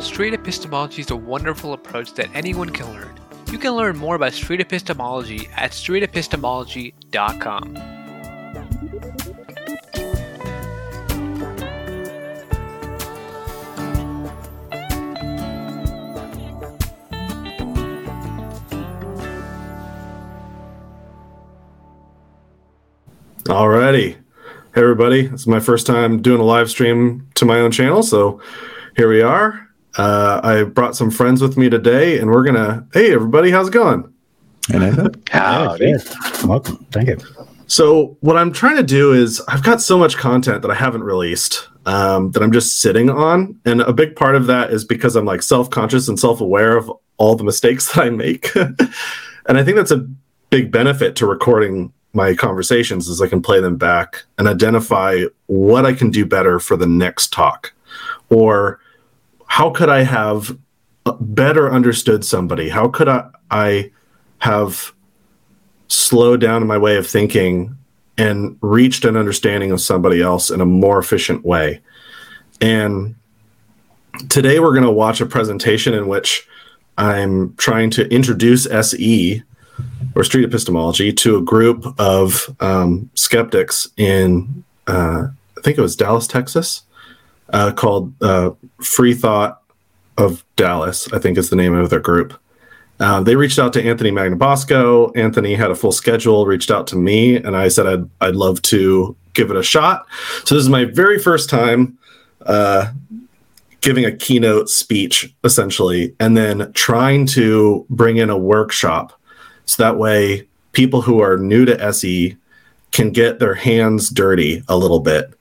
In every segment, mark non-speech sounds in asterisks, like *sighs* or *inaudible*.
Street epistemology is a wonderful approach that anyone can learn. You can learn more about street epistemology at streetepistemology.com. everybody. It's my first time doing a live stream to my own channel, so here we are. Uh, I brought some friends with me today, and we're gonna. Hey everybody, how's it going? Howdy. Welcome. Thank you. So what I'm trying to do is I've got so much content that I haven't released um, that I'm just sitting on, and a big part of that is because I'm like self-conscious and self-aware of all the mistakes *laughs* that I make, *laughs* and I think that's a big benefit to recording my conversations is I can play them back and identify what I can do better for the next talk, or how could I have better understood somebody? How could I, I have slowed down my way of thinking and reached an understanding of somebody else in a more efficient way? And today we're going to watch a presentation in which I'm trying to introduce SE or street epistemology to a group of um, skeptics in, uh, I think it was Dallas, Texas, uh, called uh, Free Thought of Dallas, I think is the name of their group. Uh, they reached out to Anthony Magnabosco. Anthony had a full schedule, reached out to me, and I said I'd, I'd love to give it a shot. So this is my very first time uh, giving a keynote speech, essentially, and then trying to bring in a workshop so that way, people who are new to SE can get their hands dirty a little bit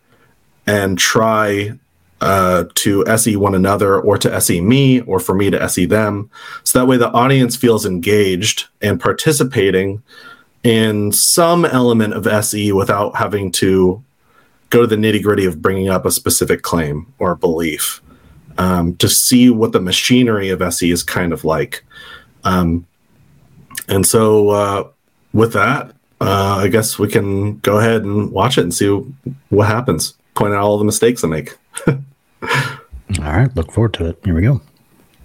and try uh, to SE one another or to SE me or for me to SE them. So that way, the audience feels engaged and participating in some element of SE without having to go to the nitty gritty of bringing up a specific claim or belief um, to see what the machinery of SE is kind of like. Um, and so, uh, with that, uh, I guess we can go ahead and watch it and see what happens. Point out all the mistakes I make. *laughs* all right. Look forward to it. Here we go.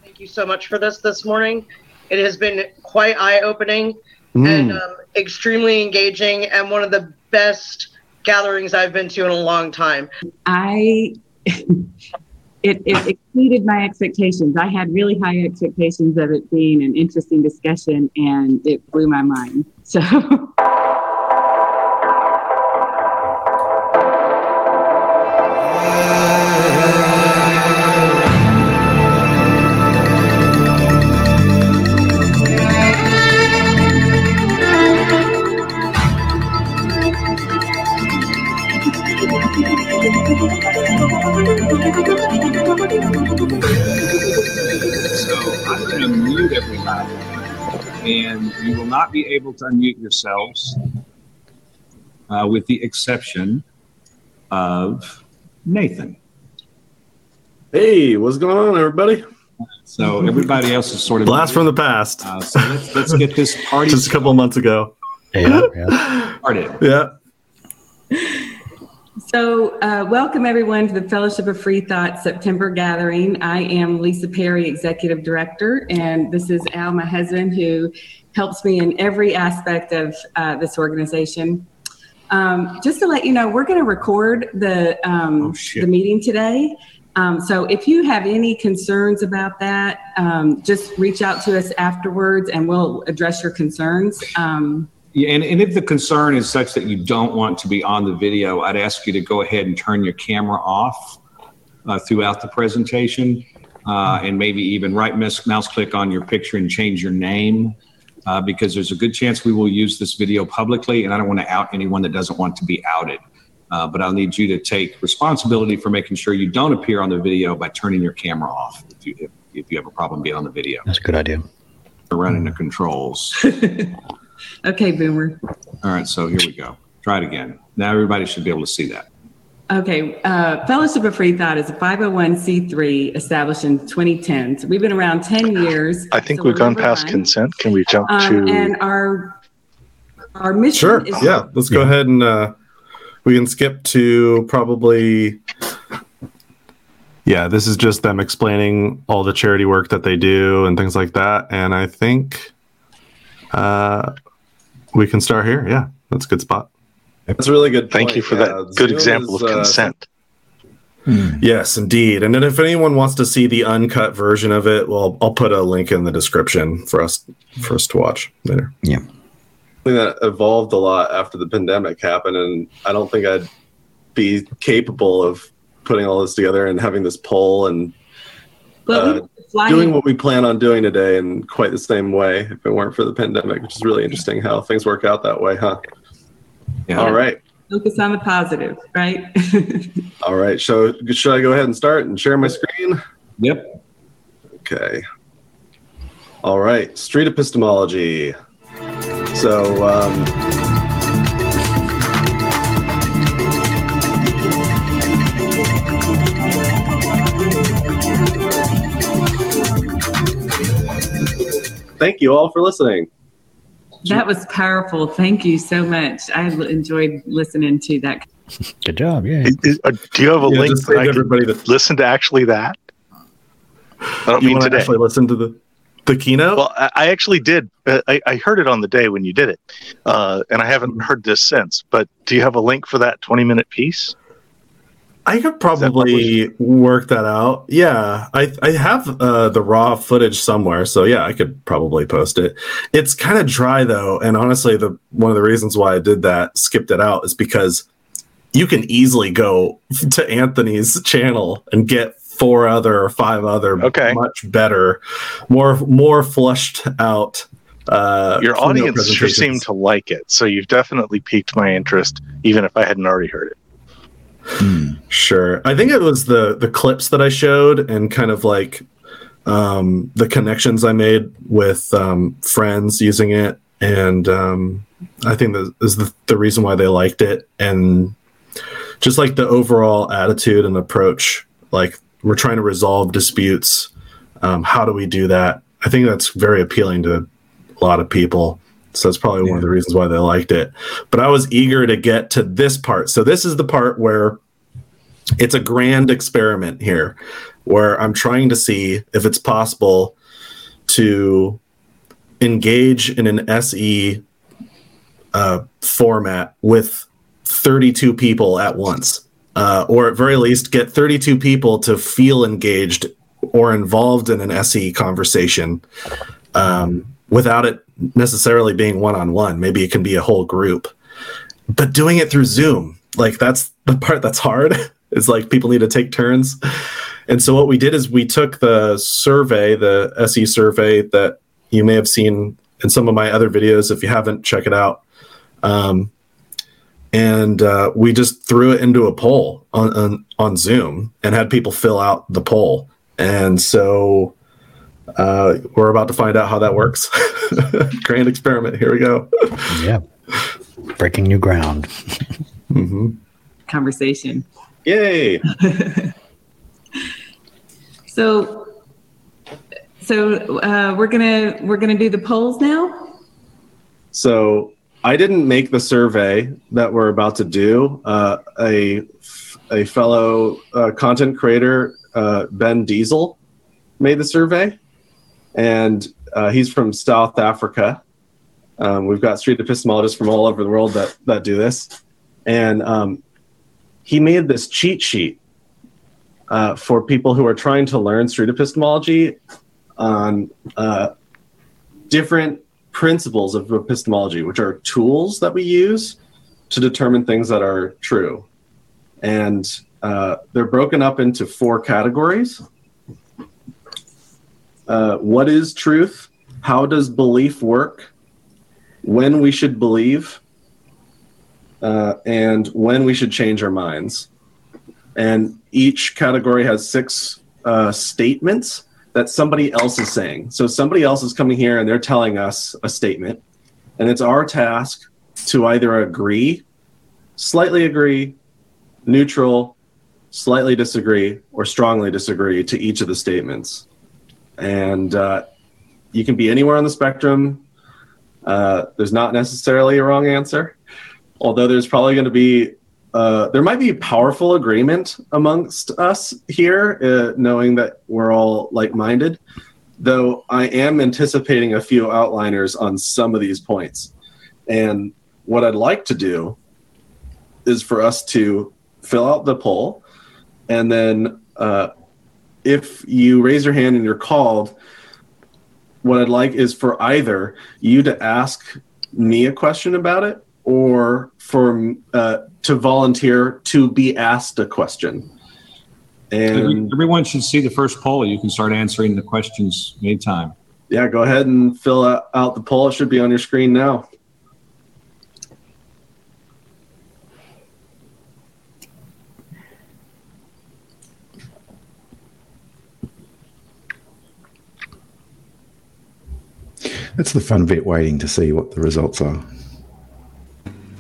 Thank you so much for this this morning. It has been quite eye opening mm. and um, extremely engaging, and one of the best gatherings I've been to in a long time. I *laughs* it, it exceeded my expectations. I had really high expectations of it being an interesting discussion, and it blew my mind. So. *laughs* and you will not be able to unmute yourselves uh, with the exception of Nathan. Hey, what's going on, everybody? So everybody else is sort of blast from the past. Uh, so let's, let's get this *laughs* party just a couple months ago. Yeah, yeah. *laughs* started. Yeah. So, uh, welcome everyone to the Fellowship of Free Thought September gathering. I am Lisa Perry, Executive Director, and this is Al, my husband, who helps me in every aspect of uh, this organization. Um, just to let you know, we're going to record the um, oh, the meeting today. Um, so, if you have any concerns about that, um, just reach out to us afterwards, and we'll address your concerns. Yeah, and, and if the concern is such that you don't want to be on the video, I'd ask you to go ahead and turn your camera off uh, throughout the presentation uh, and maybe even right mouse, mouse click on your picture and change your name uh, because there's a good chance we will use this video publicly and I don't want to out anyone that doesn't want to be outed. Uh, but I'll need you to take responsibility for making sure you don't appear on the video by turning your camera off if you, if, if you have a problem being on the video. That's a good idea. running the controls. *laughs* Okay, Boomer. All right, so here we go. Try it again. Now everybody should be able to see that. Okay, uh, Fellowship of Free Thought is a 501c3 established in 2010. So we've been around 10 years. I think so we've gone past one. consent. Can we jump Um, to? and our our mission Sure. is Yeah. Let's go ahead and uh, we can skip to probably. Yeah, this is just them explaining all the charity work that they do and things like that. And I think uh, we can start here. Yeah, that's a good spot. That's a really good. Thank point. you for Yeah, that good example is, of uh, consent. Yes, indeed. And then if anyone wants to see the uncut version of it, well, I'll put a link in the description for us for us to watch later. Yeah. something that evolved a lot after the pandemic happened, and I don't think I'd be capable of putting all this together and having this poll and well, we uh, were flying doing what we plan on doing today in quite the same way if it weren't for the pandemic, which is really interesting how things work out that way, huh? Yeah. All right. focus on the positive, right? *laughs* All right. So should I go ahead and start and share my screen? Yep. Okay. All right. Street epistemology. So, um, thank you all for listening. that was powerful. Thank you so much. I enjoyed listening to that. Good job. Yeah. Is- is- uh, do you have a Yeah, link just that save I can everybody to listen to actually that? I don't you mean to today. actually listen to the the keynote. Well, I, I actually did. Uh, I, I heard it on the day when you did it, uh, and I haven't heard this since. But do you have a link for that twenty-minute piece? I could probably work that out. Yeah, I I have uh, the raw footage somewhere, so yeah, I could probably post it. It's kind of dry though, and honestly, the one of the reasons why I did that, skipped it out, is because you can easily go *laughs* to Anthony's channel and get four other or five other Okay. much better, more more flushed out. Uh, Your audience sure seemed to like it, so you've definitely piqued my interest, even if I hadn't already heard it. Sure. I think it was the the clips that I showed and kind of like um, the connections I made with um, friends using it, and um, I think that is the, the reason why they liked it, and just like the overall attitude and approach. Like we're trying to resolve disputes. Um, how do we do that? I think that's very appealing to a lot of people. So that's probably one of the reasons why they liked it. But I was eager to get to this part. So this is the part where it's a grand experiment here where I'm trying to see if it's possible to engage in an SE uh, format with 32 people at once, uh, or at very least get 32 people to feel engaged or involved in an SE conversation um, without it necessarily being one on one. Maybe it can be a whole group, but doing it through Zoom, like that's the part that's hard. *laughs* Is like people need to take turns. And so what we did is we took the survey, the SE survey that you may have seen in some of my other videos. If you haven't, check it out. Um, and uh, we just threw it into a poll on, on on Zoom and had people fill out the poll. And so uh, we're about to find out how that works. *laughs* Grand experiment. Here we go. Yeah. Breaking new ground. hmm conversation. Yay! *laughs* So, so uh, we're gonna we're gonna do the polls now. So I didn't make the survey that we're about to do. Uh, a a fellow uh, content creator, uh, Ben Diesel, made the survey, and uh, he's from South Africa. Um, we've got street epistemologists from all over the world that that do this, and um, he made this cheat sheet uh, for people who are trying to learn street epistemology on uh, different principles of epistemology, which are tools that we use to determine things that are true. And uh, they're broken up into four categories. Uh, what is truth? How does belief work? When we should believe? Uh, and when we should change our minds. And each category has six uh, statements that somebody else is saying. So somebody else is coming here and they're telling us a statement, and it's our task to either agree, slightly agree, neutral, slightly disagree, or strongly disagree to each of the statements. And uh, you can be anywhere on the spectrum. Uh, there's not necessarily a wrong answer, although there's probably going to be uh, there might be powerful agreement amongst us here, uh, knowing that we're all like-minded. Though I am anticipating a few outliners on some of these points, and what I'd like to do is for us to fill out the poll, and then uh, if you raise your hand and you're called, what I'd like is for either you to ask me a question about it or for uh, to volunteer to be asked a question. And everyone should see the first poll. You can start answering the questions anytime. Yeah, go ahead and fill out, out the poll. It should be on your screen now. That's the fun bit waiting to see what the results are.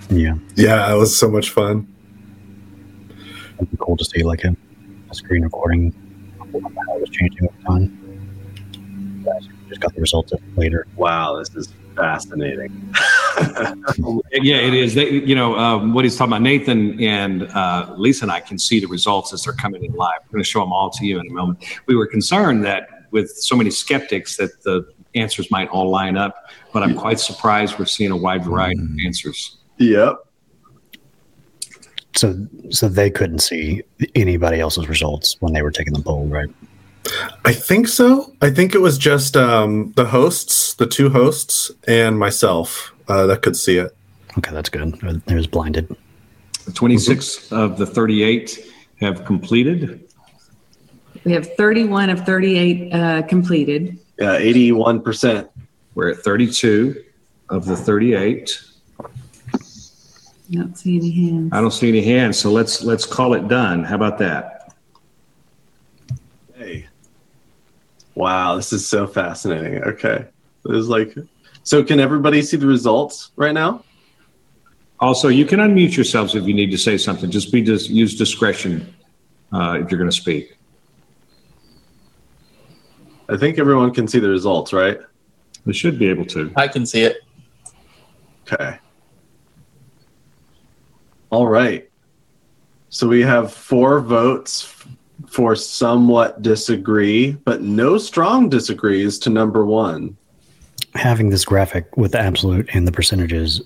Yeah. Yeah, it was so much fun. It'd be cool to see like a, a screen recording how it was changing over time. Just got the results later. Wow, this is fascinating. *laughs* yeah, it is. They, you know, um, what he's talking about, Nathan and uh, Lisa and I can see the results as they're coming in live. We're going to show them all to you in a moment. We were concerned that with so many skeptics that the answers might all line up, but I'm quite surprised we're seeing a wide variety of answers. Yep. So, so they couldn't see anybody else's results when they were taking the poll, right? I think so. I think it was just um, the hosts, the two hosts, and myself uh, that could see it. Okay, that's good. It was blinded. 26 mm-hmm. of the 38 have completed. We have 31 of 38 uh, completed. Yeah, 81%. We're at 32 of the 38. I don't see any hands. I don't see any hands, so let's let's call it done. How about that? Hey. Wow, this is so fascinating. Okay. There's like so can everybody see the results right now? Also, you can unmute yourselves if you need to say something. Just be just use discretion uh, if you're going to speak. I think everyone can see the results, right? They should be able to. I can see it. Okay. All right. So we have four votes for somewhat disagree, but no strong disagrees to number one. Having this graphic with the absolute and the percentages,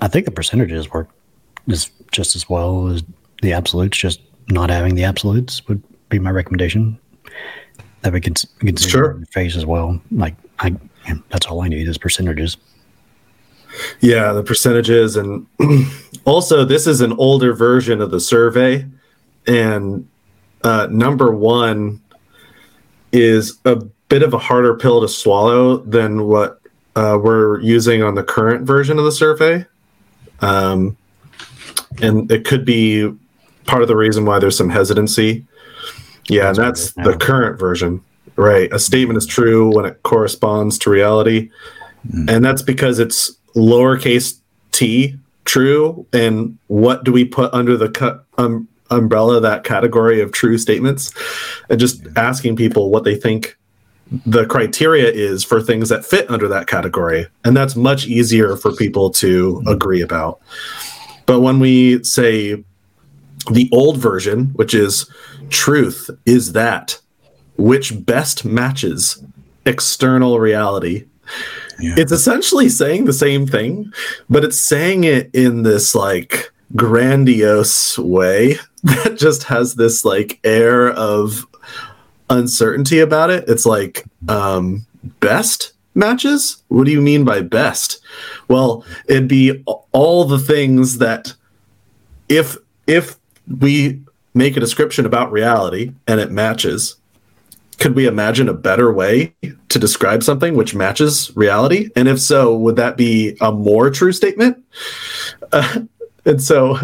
I think the percentages work is just as well as the absolutes. Just not having the absolutes would be my recommendation that we could we could see sure. in face as well. Like I, that's all I need is percentages. Yeah, the percentages, and *clears throat* also this is an older version of the survey, and uh, number one is a bit of a harder pill to swallow than what uh, we're using on the current version of the survey. Um, and it could be part of the reason why there's some hesitancy yeah, that's, that's the current version. Right. A statement is true when it corresponds to reality. Mm. And that's because it's lowercase t true. And what do we put under the cu- um, umbrella, that category of true statements? And just asking people what they think the criteria is for things that fit under that category. And that's much easier for people to mm. agree about. But when we say the old version, which is truth is that which best matches external reality. Yeah. It's essentially saying the same thing, but it's saying it in this like grandiose way *laughs* that just has this like air of uncertainty about it. It's like um best matches? What do you mean by best? Well, it'd be all the things that if if we make a description about reality and it matches, could we imagine a better way to describe something which matches reality? And if so, would that be a more true statement? Uh, and so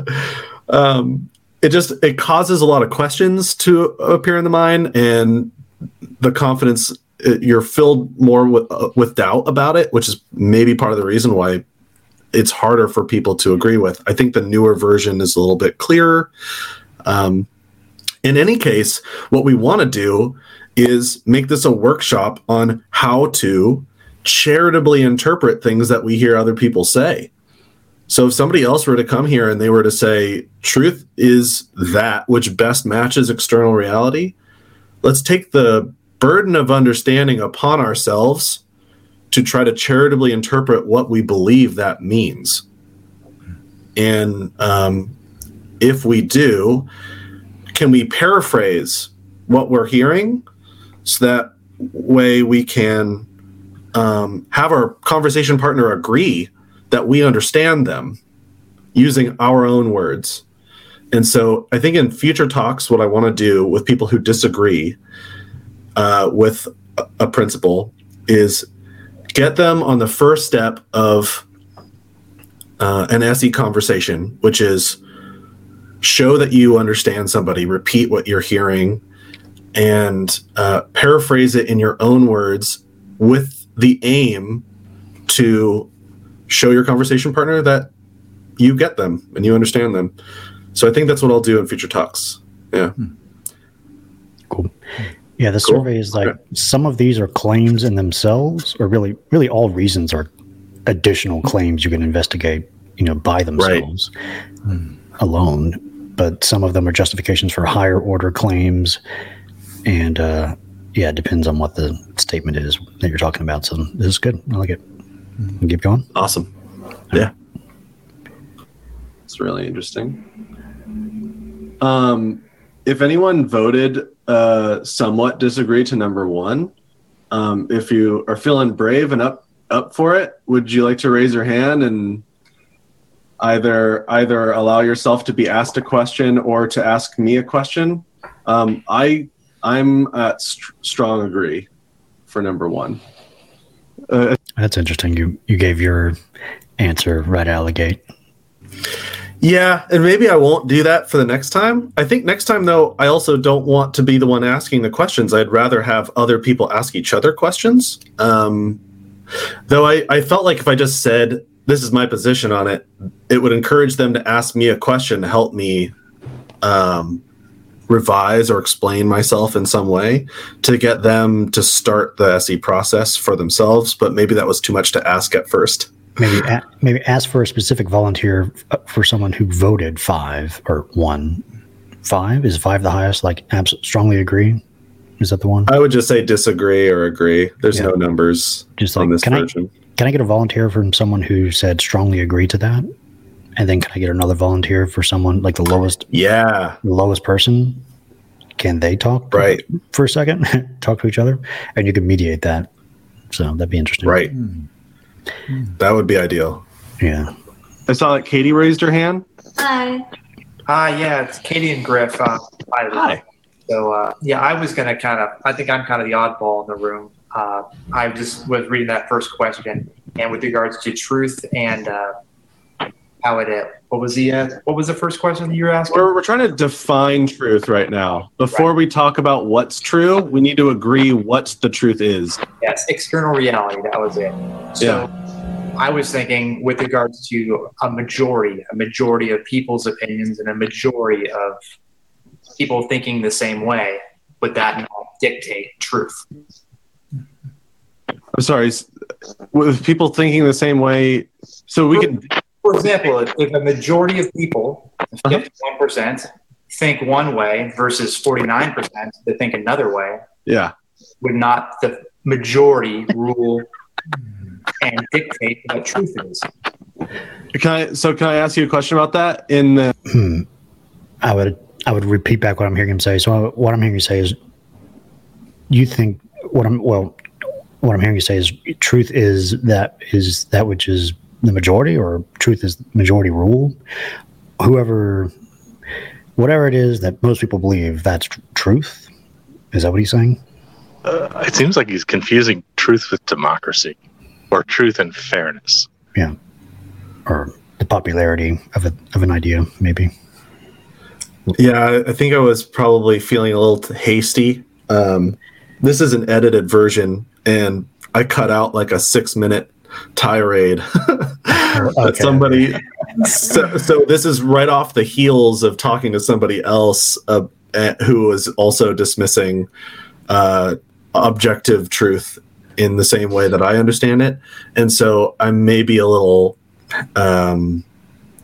um, it just it causes a lot of questions to appear in the mind and the confidence it, you're filled more with uh, with doubt about it, which is maybe part of the reason why it's harder for people to agree with. I think the newer version is a little bit clearer. Um, in any case, what we want to do is make this a workshop on how to charitably interpret things that we hear other people say. So if somebody else were to come here and they were to say truth is that which best matches external reality, let's take the burden of understanding upon ourselves to try to charitably interpret what we believe that means. And um, if we do, can we paraphrase what we're hearing so that way we can um, have our conversation partner agree that we understand them using our own words. And so I think in future talks, what I want to do with people who disagree uh, with a, a principle is get them on the first step of uh, an SE conversation, which is show that you understand somebody, repeat what you're hearing, and uh, paraphrase it in your own words with the aim to show your conversation partner that you get them and you understand them. So I think that's what I'll do in future talks. Yeah. Cool. Yeah, the Cool. survey is like Okay. some of these are claims in themselves, or really, really all reasons are additional claims you can investigate, you know, by themselves alone. But some of them are justifications for higher order claims, and uh, yeah, it depends on what the statement is that you're talking about. So this is good. I like it. Keep going. Awesome. Yeah. It's really interesting. Um, if anyone voted uh, somewhat disagree to number one, um, if you are feeling brave and up up for it, would you like to raise your hand and either either allow yourself to be asked a question or to ask me a question? Um, I I'm at st- strong agree for number one. Uh, That's interesting. You you gave your answer right out of the gate. Yeah, and maybe I won't do that for the next time. I think next time though, I also don't want to be the one asking the questions. I'd rather have other people ask each other questions. Um, though I, I felt like if I just said this is my position on it, it would encourage them to ask me a question to help me um, revise or explain myself in some way to get them to start the SE process for themselves. But maybe that was too much to ask at first. Maybe a, maybe ask for a specific volunteer uh, for someone who voted five or one. Five is five the highest? Like abs- strongly agree. Is that the one? I would just say disagree or agree. There's Yeah. no numbers Just on like this can I version. can I get a volunteer from someone who said strongly agree to that? And then can I get another volunteer for someone like the lowest Yeah, the lowest person? Can they talk right, for a second? *laughs* talk to each other, and you can mediate that. So that'd be interesting. right. That would be ideal. Yeah. I saw that Katie raised her hand. Hi. Hi, yeah, it's Katie and Griff. Uh, hi. Hi. So, uh, yeah, I was going to kind of, I think I'm kind of the oddball in the room. Uh, I just was reading that first question, and with regards to truth and uh, how it, uh, what was the, uh, what was the first question that you were asking? We're, we're trying to define truth right now. Before we talk about what's true, we need to agree what the truth is. Yes, external reality. That was it. So I was thinking with regards to a majority, a majority of people's opinions and a majority of people thinking the same way, would that not dictate truth? I'm sorry, with people thinking the same way. So we can, For example, if if a majority of people, Uh-huh. 51%, think one way versus 49% that think another way, yeah. would not the majority rule and dictate what truth is? Can I? So can I ask you a question about that? In the Hmm. *clears throat* I would I would repeat back what I'm hearing him say. So what I'm hearing you say is, you think what I'm well, what I'm hearing you say is truth is that is that which is the majority, or truth is majority rule. Whoever, whatever it is that most people believe, that's tr- truth. Is that what he's saying? Uh, it seems like he's confusing truth with democracy or truth and fairness. Yeah, or the popularity of a, of an idea, maybe. Yeah, I- I think I was probably feeling a little hasty. Um, this is an edited version, and I cut out like a six minute tirade *laughs* that okay. somebody. So, so this is right off the heels of talking to somebody else uh, eh, who was also dismissing uh, objective truth in the same way that I understand it, and so I may be a little um,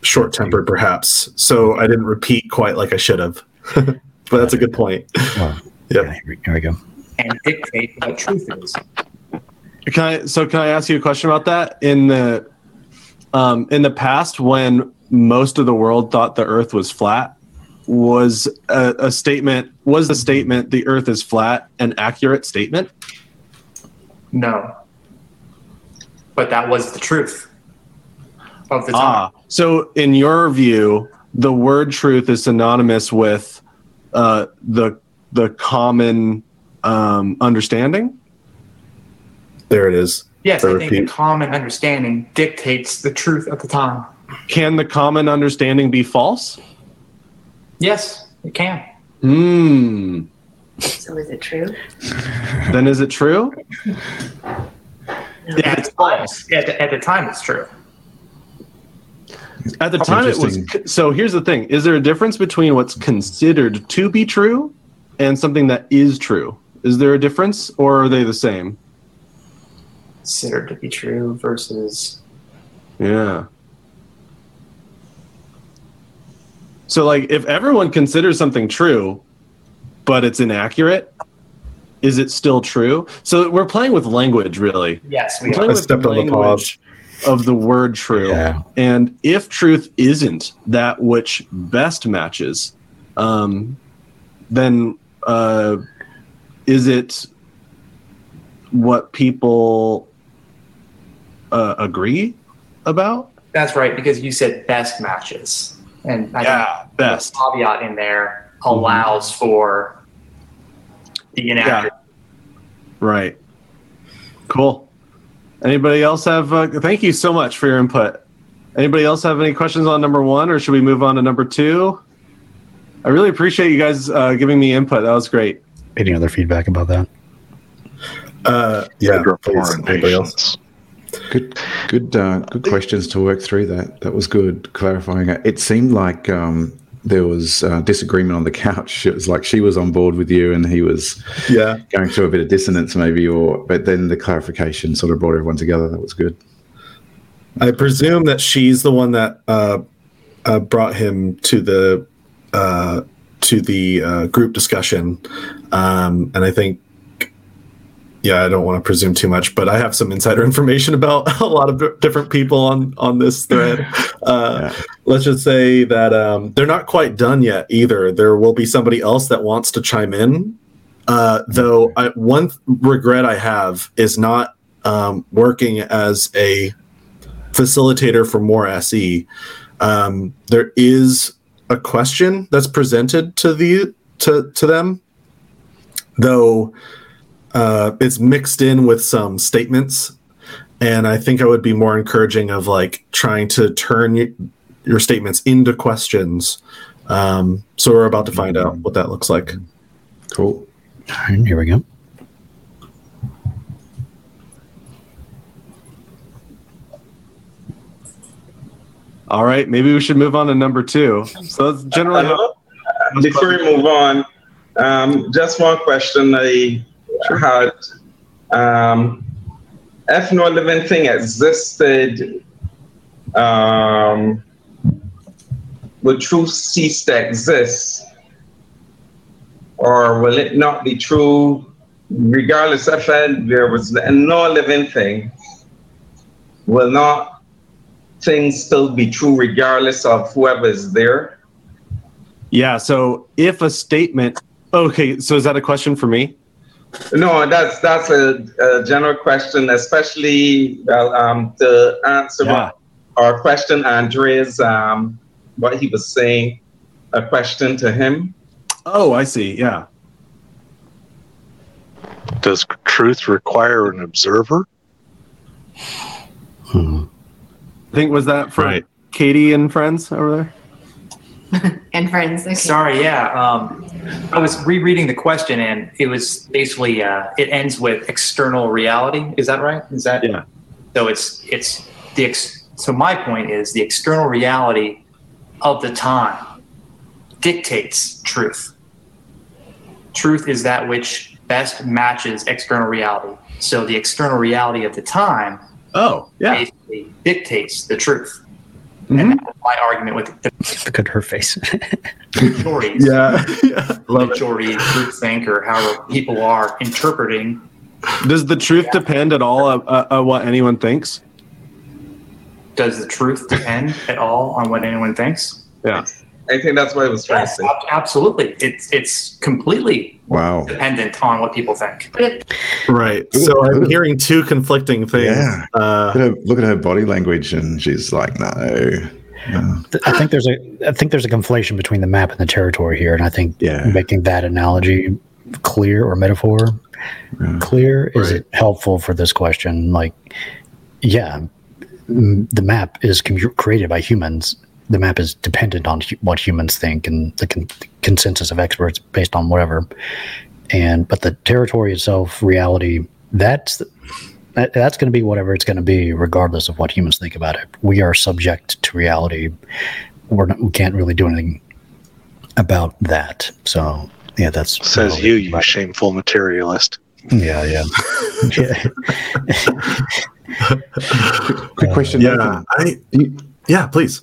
short tempered, perhaps. So I didn't repeat quite like I should have. *laughs* but that's a good point. Well, Yep. yeah, here, here we go. and dictate what truth is. Can I? So can I ask you a question about that? In the um, in the past, when most of the world thought the Earth was flat, was a, a statement was the statement the Earth is flat an accurate statement? No. But that was the truth of the time. Ah, so in your view, the word truth is synonymous with uh, the the common um, understanding. There it is. yes, to I think the common understanding dictates the truth at the time. Can the common understanding be false? Yes, it can. Hmm. So is it true? Then is it true? At the time, at the, at the time it's true. At the That's time, it was. So here's the thing: is there a difference between what's considered to be true and something that is true? Is there a difference, or are they the same? Considered to be true versus Yeah. So, like, if everyone considers something true, but it's inaccurate, is it still true? So we're playing with language, really. yes, we We're are. playing with stepped on the language of the word true. Yeah. And if truth isn't that which best matches, um, then uh, is it what people uh, agree about? That's right, because you said best matches. And I think best. the caveat in there allows for the inaccurate. Right. Cool. Anybody else have? Uh, thank you so much for your input. Anybody else have any questions on number one, or should we move on to number two? I really appreciate you guys uh, giving me input. That was great. Any other feedback about that? Uh, yeah. Please. Anybody else? Good, good, uh, good questions to work through. That that was good clarifying. it. It seemed like um, there was uh, disagreement on the couch. It was like she was on board with you, and he was Yeah. going through a bit of dissonance, maybe. Or but then the clarification sort of brought everyone together. That was good. I presume that she's the one that uh, uh, brought him to the uh, to the uh, group discussion, um, and I think, yeah, I don't want to presume too much, but I have some insider *laughs* information about *laughs* a lot of different people on on this thread. *laughs* Uh, Yeah. Let's just say that um, they're not quite done yet either. There will be somebody else that wants to chime in. Uh, though I, one th- regret I have is not um, working as a facilitator for more SE, um, there is a question that's presented to the to to them, though uh, it's mixed in with some statements, and I think I would be more encouraging of like trying to turn y- your statements into questions. Um, so we're about to find out what that looks like. Cool. All right, here we go. All right, maybe we should move on to number two. So that's generally Uh, Before we move on, um, just one question I had. Um, if no living thing existed, um, would truth cease to exist? Or will it not be true, regardless if there was no living thing? Will not things still be true regardless of whoever is there? yeah. So if a statement, okay, so is that a question for me? No, that's that's a, a general question, especially well, um, to answer Yeah. what our question, Andre's um, what he was saying, a question to him. Oh, I see. Yeah. Does truth require an observer? Hmm. I think was that from Right. Katie and friends over there. *laughs* And friends. Okay. Sorry, yeah. Um, I was rereading the question, and it was basically uh, it ends with external reality. Is that right? Is that Yeah. So it's it's the ex- so my point is the external reality of the time dictates truth. Truth is that which best matches external reality. So the external reality of the time Oh, yeah. basically dictates the truth. Mhm. And that's my argument with the Look at her face. majorities. Yeah. *laughs* yeah. Love it. majority groupthink or however people are interpreting. Does the truth depend at all on, uh, on what anyone thinks? Does the truth depend at all on what anyone thinks? Yeah. I think that's what I was trying Yes, to say. ab- absolutely. It's it's completely Wow. dependent on what people think. But it, Right. Ooh, So I'm hearing two conflicting things. Yeah. Uh, Look at, her, look at her body language, and she's like, no. no. I think there's a I think there's a conflation between the map and the territory here, and I think Yeah. making that analogy clear or metaphor Yeah. clear is Right. it helpful for this question? Like, yeah, m- the map is commu- created by humans. The map is dependent on hu- what humans think and the con- consensus of experts based on whatever. And but the territory itself, reality, that's that, that's going to be whatever it's going to be, regardless of what humans think about it. We are subject to reality. We're not, we can't really do anything about that. So yeah, that's Says you, you shameful materialist. Yeah, yeah. yeah. *laughs* *laughs* Quick question. yeah. I, You- yeah, please.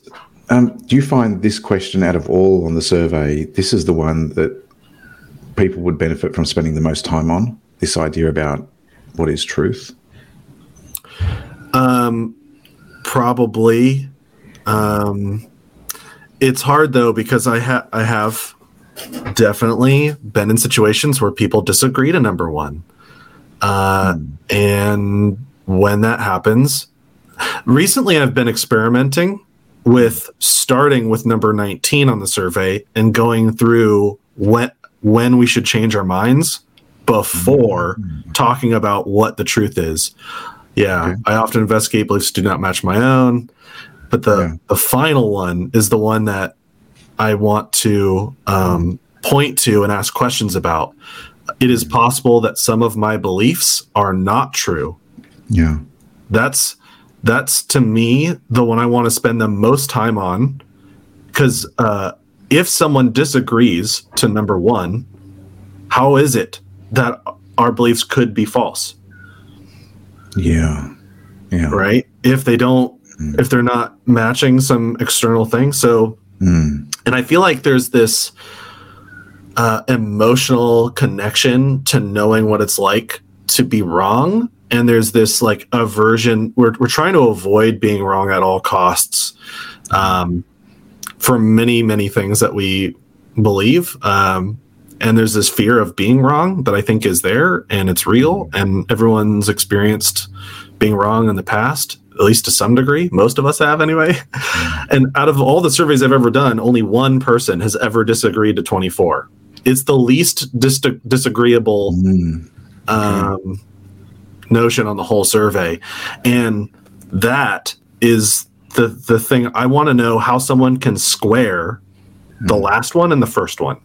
Um, do you find this question out of all on the survey, this is the one that people would benefit from spending the most time on? This idea about what is truth? Um, probably. Um, it's hard though because I have I have definitely been in situations where people disagree to number one, uh, and when that happens, recently I've been experimenting with starting with number 19 on the survey and going through when when we should change our minds before talking about what the truth is. Yeah, Okay. I often investigate beliefs do not match my own, but the Yeah. the final one is the one that I want to um, point to and ask questions about. It is possible that some of my beliefs are not true. Yeah. That's that's to me the one I want to spend the most time on because uh, if someone disagrees to number one, how is it that our beliefs could be false? Yeah. Yeah. right? If they don't, Mm. if they're not matching some external thing. So, Mm. and I feel like there's this uh, emotional connection to knowing what it's like to be wrong. And there's this like aversion. We're, we're trying to avoid being wrong at all costs um, for many, many things that we believe. Um, and there's this fear of being wrong that I think is there and it's real. And everyone's experienced being wrong in the past, at least to some degree. Most of us have anyway. *laughs* and out of all the surveys I've ever done, only one person has ever disagreed to 24. It's the least dis- disagreeable Mm. um, notion on the whole survey. And that is the, the thing I want to know how someone can square the last one and the first one.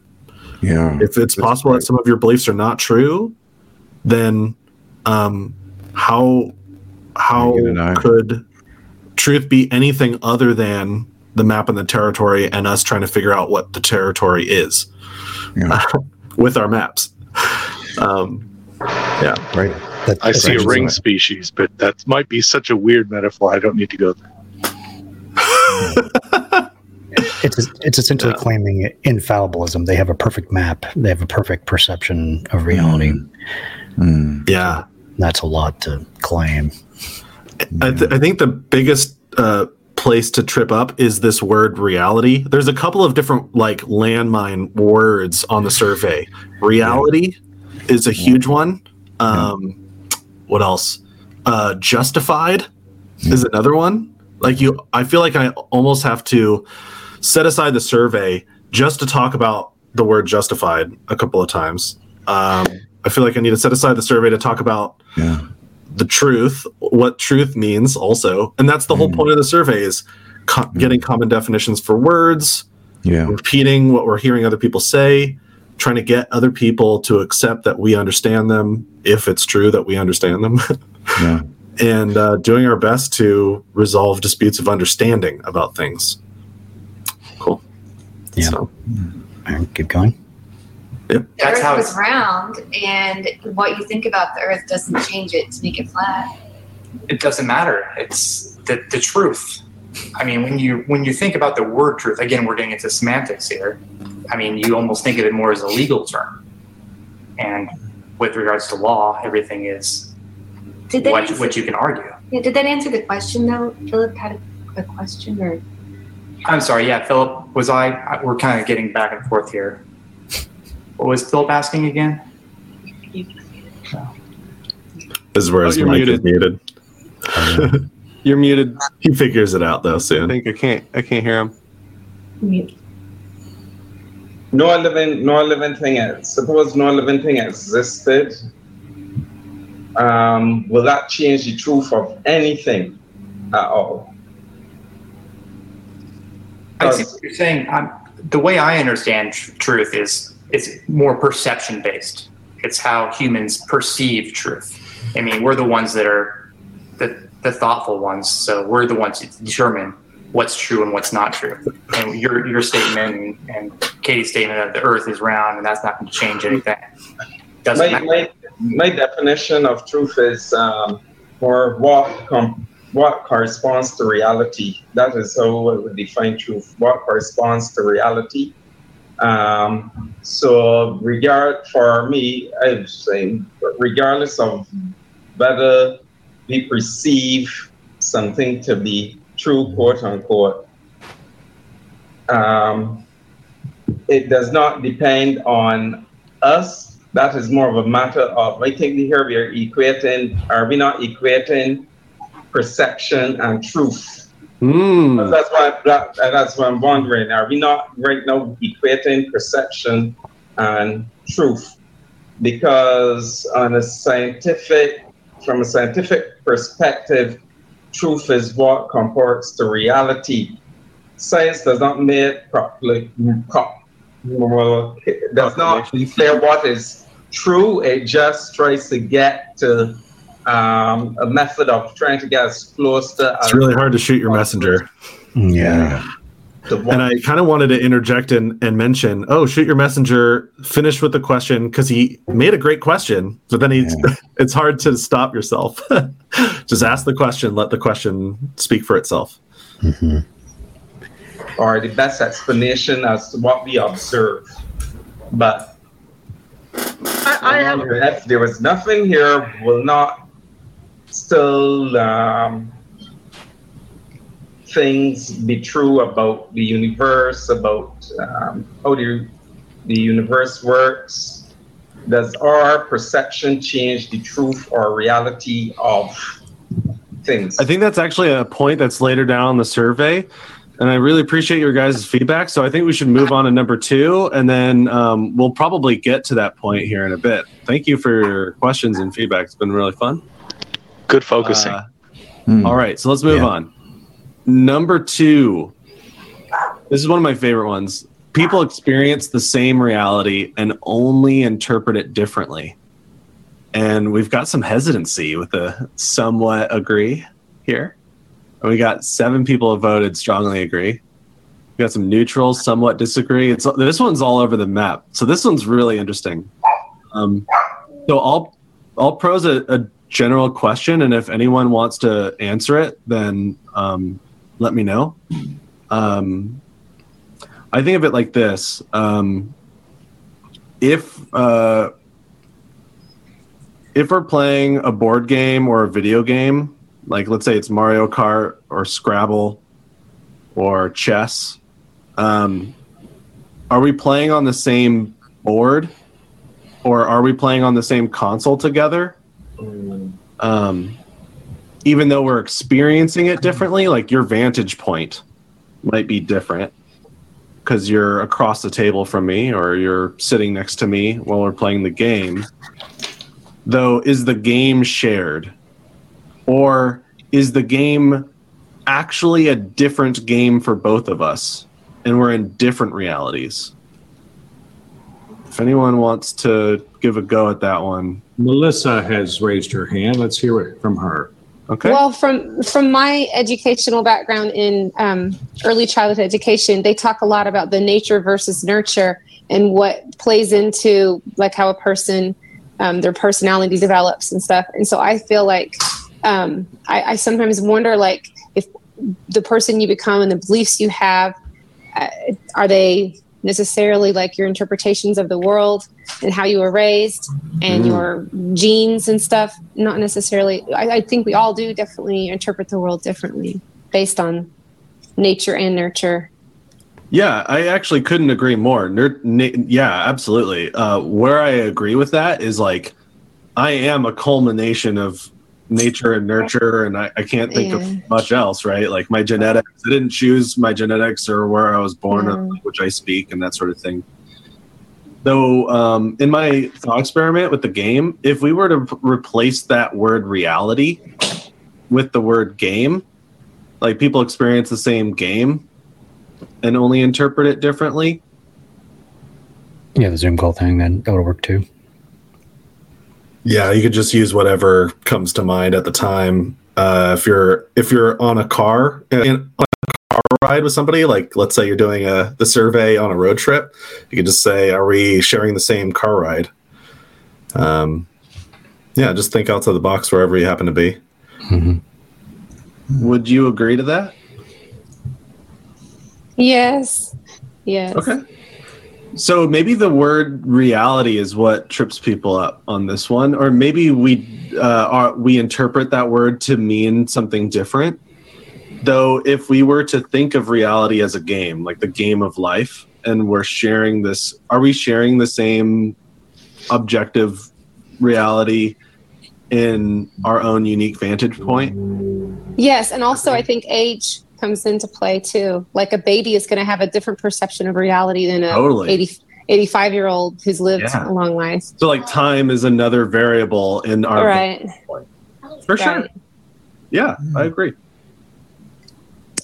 Yeah. If it's possible that some of your beliefs are not true, then um, how how How are you gonna know? could truth be anything other than the map and the territory and us trying to figure out what the territory is Yeah. *laughs* with our maps? Um, yeah. Great. That- I see a that's- ring species, but that might be such a weird metaphor. I don't need to go there. *laughs* It's it's essentially claiming infallibilism. They have a perfect map. They have a perfect perception of reality. Mm. Yeah. That's a lot to claim. I, th- I think the biggest uh, place to trip up is this word reality. There's a couple of different like landmine words on the survey. Reality is a huge one. Um, What else? Uh, justified is another one. Like you, I feel like I almost have to set aside the survey just to talk about the word justified a couple of times. Um, I feel like I need to set aside the survey to talk about Yeah. the truth, what truth means also. And that's the whole point of the survey is co- getting common definitions for words, Yeah. repeating what we're hearing other people say, trying to get other people to accept that we understand them if it's true that we understand them. *laughs* Yeah. and uh, doing our best to resolve disputes of understanding about things. Cool. Yeah. So, All right, keep going. The That's Earth how was it's. round, and what you think about the Earth doesn't change it to make it flat. It doesn't matter. It's the the truth. I mean, when you when you think about the word truth, again, we're getting into semantics here. I mean, you almost think of it more as a legal term. And with regards to law, everything is Did that what answer, what you can argue. yeah, did that answer the question though? Philip had a, a question, or I'm sorry. Yeah, Philip, was I? I- We're kind of getting back and forth here. What was Philip asking again? This is oh, where Oh, his you're mic is muted. *laughs* You're muted. He figures it out though soon. I think I can't. I can't hear him. No living, no living thing. ex- Suppose no living thing existed. Um, will that change the truth of anything at all? I see what you're saying. Um, the way I understand tr- truth is it's more perception based. It's how humans perceive truth. I mean, we're the ones that are the, the thoughtful ones, so we're the ones that determine what's true and what's not true. And your your statement and, and Katie's statement that the Earth is round and that's not going to change anything doesn't my, my, my definition of truth is um, for what com- what corresponds to reality. That is how I would define truth. What corresponds to reality. Um, so, regard for me, I would say, regardless of whether we perceive something to be true, quote unquote, um, it does not depend on us. That is more of a matter of, I think here we are equating, are we not equating perception and truth? Mm. That's why that, that's what I'm wondering. Are we not right now equating perception and truth? Because on a scientific, from a scientific perspective, truth is what comports to reality. Science does not make properly, co- well, does not declare what is true. It just tries to get to um, a method of trying to get as close to. It's really hard to shoot your messenger. Yeah. And I kind of wanted to interject and, and mention, oh, shoot your messenger, finish with the question because he made a great question, but then he *laughs* it's hard to stop yourself. *laughs* Just ask the question, let the question speak for itself. or the best explanation as to what we observe. But I, I have if there was nothing here, will not still um, things be true about the universe, about um, how the, the universe works? Does our perception change the truth or reality of things? I think that's actually a point that's later down on the survey. And I really appreciate your guys' feedback. So I think we should move on to number two, and then um, we'll probably get to that point here in a bit. Thank you for your questions and feedback. It's been really fun. Good focusing. Uh, All right, so let's move on. Number two. This is one of my favorite ones. People experience the same reality and only interpret it differently. And we've got some hesitancy with a somewhat agree here. And we got seven people have voted strongly agree. We got some neutrals, somewhat disagree. It's this one's all over the map. So this one's really interesting. Um, so I'll I'll pose a, a general question, and if anyone wants to answer it, then um, let me know. Um, I think of it like this: um, if uh, if we're playing a board game or a video game, like let's say it's Mario Kart or Scrabble or chess, um, are we playing on the same board or are we playing on the same console together? Um, even though we're experiencing it differently, like your vantage point might be different because you're across the table from me or you're sitting next to me while we're playing the game. Though, is the game shared? Or is the game actually a different game for both of us and we're in different realities? If anyone wants to give a go at that one, Melissa has raised her hand. Let's hear it from her. Okay. Well, from from my educational background in um, early childhood education, they talk a lot about the nature versus nurture, and what plays into like how a person um, their personality develops and stuff. And so I feel like um, I, I sometimes wonder like if the person you become and the beliefs you have uh, are they necessarily like your interpretations of the world and how you were raised and Mm. your genes and stuff not necessarily I, I think we all do definitely interpret the world differently based on nature and nurture Yeah, I actually couldn't agree more. Na- yeah, absolutely. Uh, where I agree with that is like, I am a culmination of nature and nurture, and I, I can't think Yeah. of much else, right? Like my genetics, I didn't choose my genetics or where I was born or which I speak and that sort of thing. Though, um, in my thought experiment with the game, if we were to p- replace that word reality with the word game, like people experience the same game, and only interpret it differently. Yeah, the Zoom call thing, then that would work too. Yeah, you could just use whatever comes to mind at the time. Uh, if you're if you're on a car in on a car ride with somebody, like let's say you're doing a the survey on a road trip, you could just say, "Are we sharing the same car ride?" Um, yeah, just think outside the box wherever you happen to be. Would you agree to that? yes yes Okay. So maybe the word reality is what trips people up on this one, or maybe we uh, are, we interpret that word to mean something different. Though, if we were to think of reality as a game, like the game of life, and we're sharing this, are we sharing the same objective reality in our own unique vantage point? Yes, and also I think age comes into play too. Like a baby is going to have a different perception of reality than a Totally. 80, 85 year old who's lived Yeah. a long life. So, like, time is another variable in our right. For sure. Right. Yeah, I hmm. agree.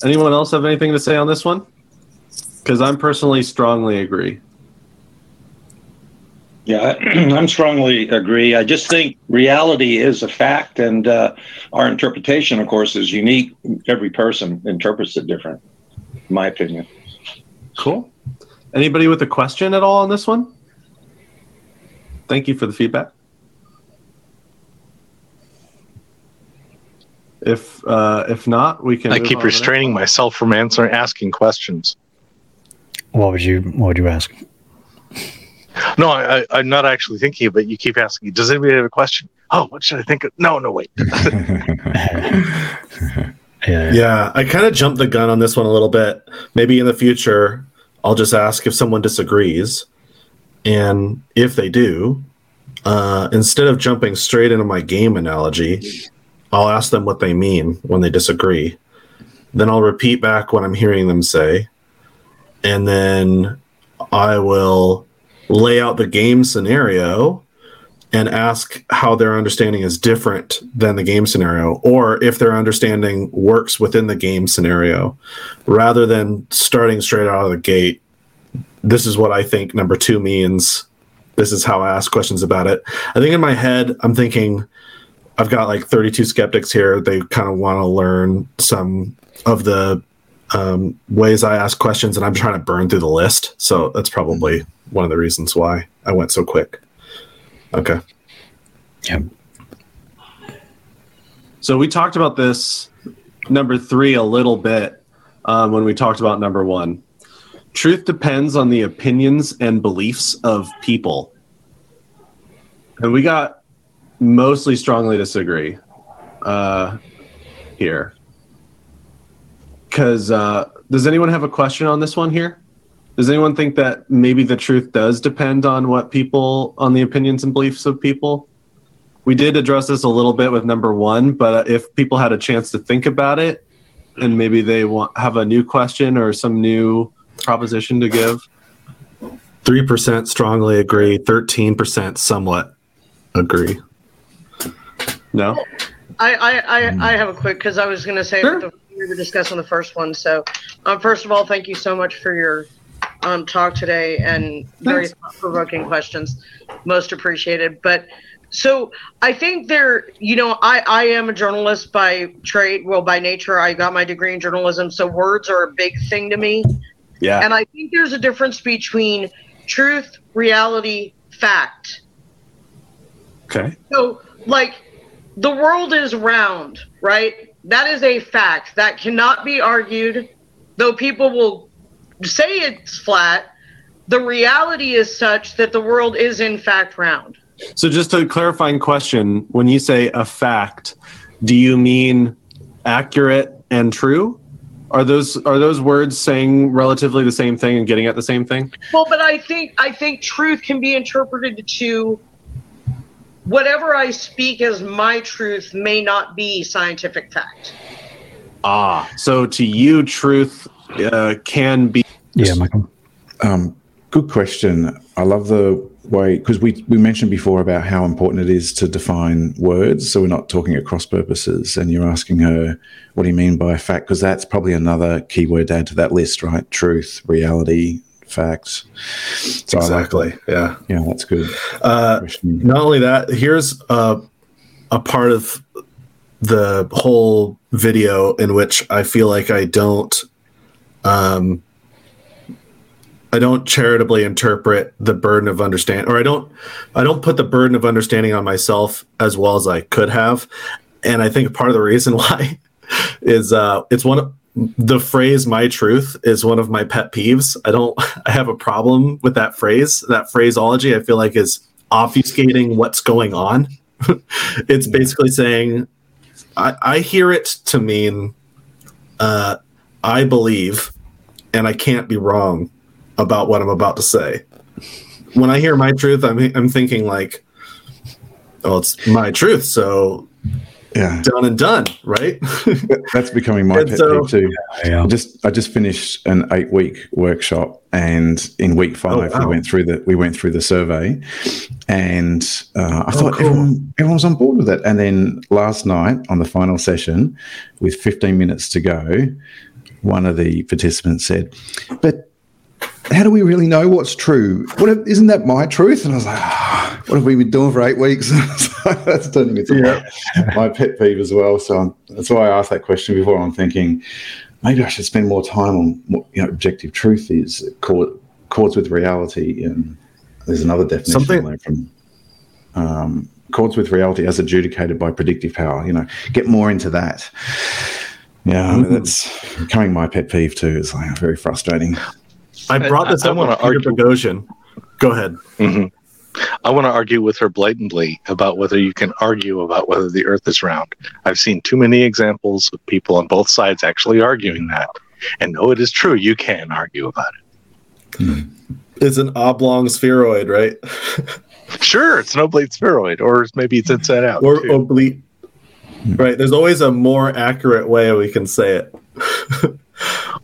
Anyone else have anything to say on this one? Because I'm personally strongly agree. Yeah, I- *clears throat* I'm strongly agree. I just think reality is a fact, and uh, our interpretation, of course, is unique. Every person interprets it different, in my opinion. Cool. Anybody with a question at all on this one? Thank you for the feedback. If uh, if not, we can. I keep on to the next restraining myself from answering asking questions. What would you What would you ask? No, I, I, I'm not actually thinking of it. You keep asking. Does anybody have a question? Oh, what should I think of? No, no, wait. *laughs* *laughs* Yeah, I kind of jumped the gun on this one a little bit. Maybe in the future, I'll just ask if someone disagrees. And if they do, uh, instead of jumping straight into my game analogy, I'll ask them what they mean when they disagree. Then I'll repeat back what I'm hearing them say. And then I will lay out the game scenario and ask how their understanding is different than the game scenario or if their understanding works within the game scenario rather than starting straight out of the gate this is what i think number two means. This is how i ask questions about it. I think in my head i'm thinking i've got like 32 skeptics here. They kind of want to learn some of the um, ways i ask questions and i'm trying to burn through the list so that's probably one of the reasons why i went so quick okay Yeah. So we talked about this number three a little bit um, when we talked about number one. Truth depends on the opinions and beliefs of people. And we got mostly strongly disagree uh, here. Because uh, does anyone have a question on this one here? Does anyone think that maybe the truth does depend on what people, on the opinions and beliefs of people? we did address this a little bit with number one, but uh, if people had a chance to think about it and maybe they want have a new question or some new proposition to give. 3% strongly agree, 13% somewhat agree. No? I, I, I, I have a quick because I was going to say it with the, we were discussing the first one. So, um, first of all, thank you so much for your um, talk today and very thought provoking questions. Most appreciated. But so I think there, you know, I, I am a journalist by trade. Well, by nature, I got my degree in journalism. So words are a big thing to me. Yeah. And I think there's a difference between truth, reality, fact. Okay. So, like, the world is round, right? That is a fact that cannot be argued, though people will say it's flat. The reality is such that the world is, in fact, round. So, just a clarifying question: When you say a fact, do you mean accurate and true? Are those are those words saying relatively the same thing and getting at the same thing? Well, but I think I think truth can be interpreted to whatever I speak as my truth may not be scientific fact. Ah, so to you, truth uh, can be. Yeah, Michael. Um, good question. I love the way because we we mentioned before about how important it is to define words, so we're not talking at cross purposes. And you're asking her, "What do you mean by fact?" Because that's probably another key word to add to that list, right? Truth, reality, facts. So I like exactly. yeah. Yeah, that's good. Uh, not only that, here's a, a part of the whole video in which I feel like I don't, um, I don't charitably interpret the burden of understand, or I don't, I don't put the burden of understanding on myself as well as I could have, and I think part of the reason *laughs* why is uh, it's one of the phrase "my truth" is one of my pet peeves. I don't, *laughs* I have a problem with that phrase. That phraseology, I feel like, is obfuscating what's going on. *laughs* it's basically saying, I, I hear it to mean, uh, I believe, and I can't be wrong about what I'm about to say. When I hear my truth, I'm I'm thinking like, oh, it's my truth, so yeah, done and done, right? That's becoming my And pet so- peeve too. I just I just finished an eight week workshop, and in week five Oh, wow. we went through the we went through the survey, and uh, I Oh, thought cool. everyone everyone was on board with it. And then last night on the final session, with fifteen minutes to go, one of the participants said, "But." How do we really know what's true? What if, isn't that my truth? And I was like, "Ah, what have we been doing for eight weeks? *laughs* That's turning into my, my pet peeve as well. So I'm- that's why I asked that question before. I'm thinking maybe I should spend more time on what you know objective truth is, chord, chords with reality, and there's another definition Something- there from um, chords with reality as adjudicated by predictive power. You know, get more into that. Yeah, Mhm. that's becoming my pet peeve too. It's like very frustrating. I brought this I- I with wanna Peter argue- Boghossian. Go ahead. hmm I want to argue with her blatantly about whether you can argue about whether the Earth is round. I've seen too many examples of people on both sides actually arguing that. And no, it is true. You can argue about it. It's an oblong spheroid, right? *laughs* Sure, it's an oblate spheroid, or maybe it's inside out. or too. oblique. Right. There's always a more accurate way we can say it. *laughs*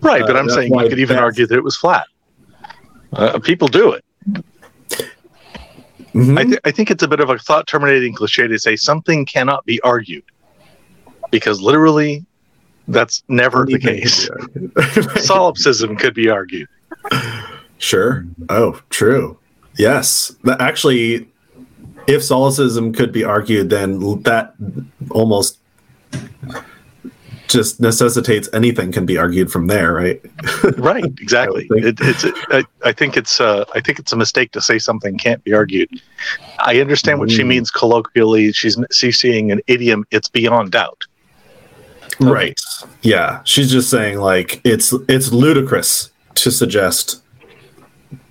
right, but uh, I'm saying you could even argue that it was flat. Uh, people do it. Mm-hmm. I, th- I think it's a bit of a thought terminating cliche to say something cannot be argued because literally that's never the case. *laughs* Solipsism could be argued. Sure. Oh, true. Yes. That actually, if solipsism could be argued, then that almost just necessitates anything can be argued from there, right? *laughs* right exactly it, it's I, I think it's uh, i think it's a mistake to say something can't be argued i understand what she Mm. means colloquially she's she's seeing an idiom it's beyond doubt Right. Yeah. She's just saying like it's it's ludicrous to suggest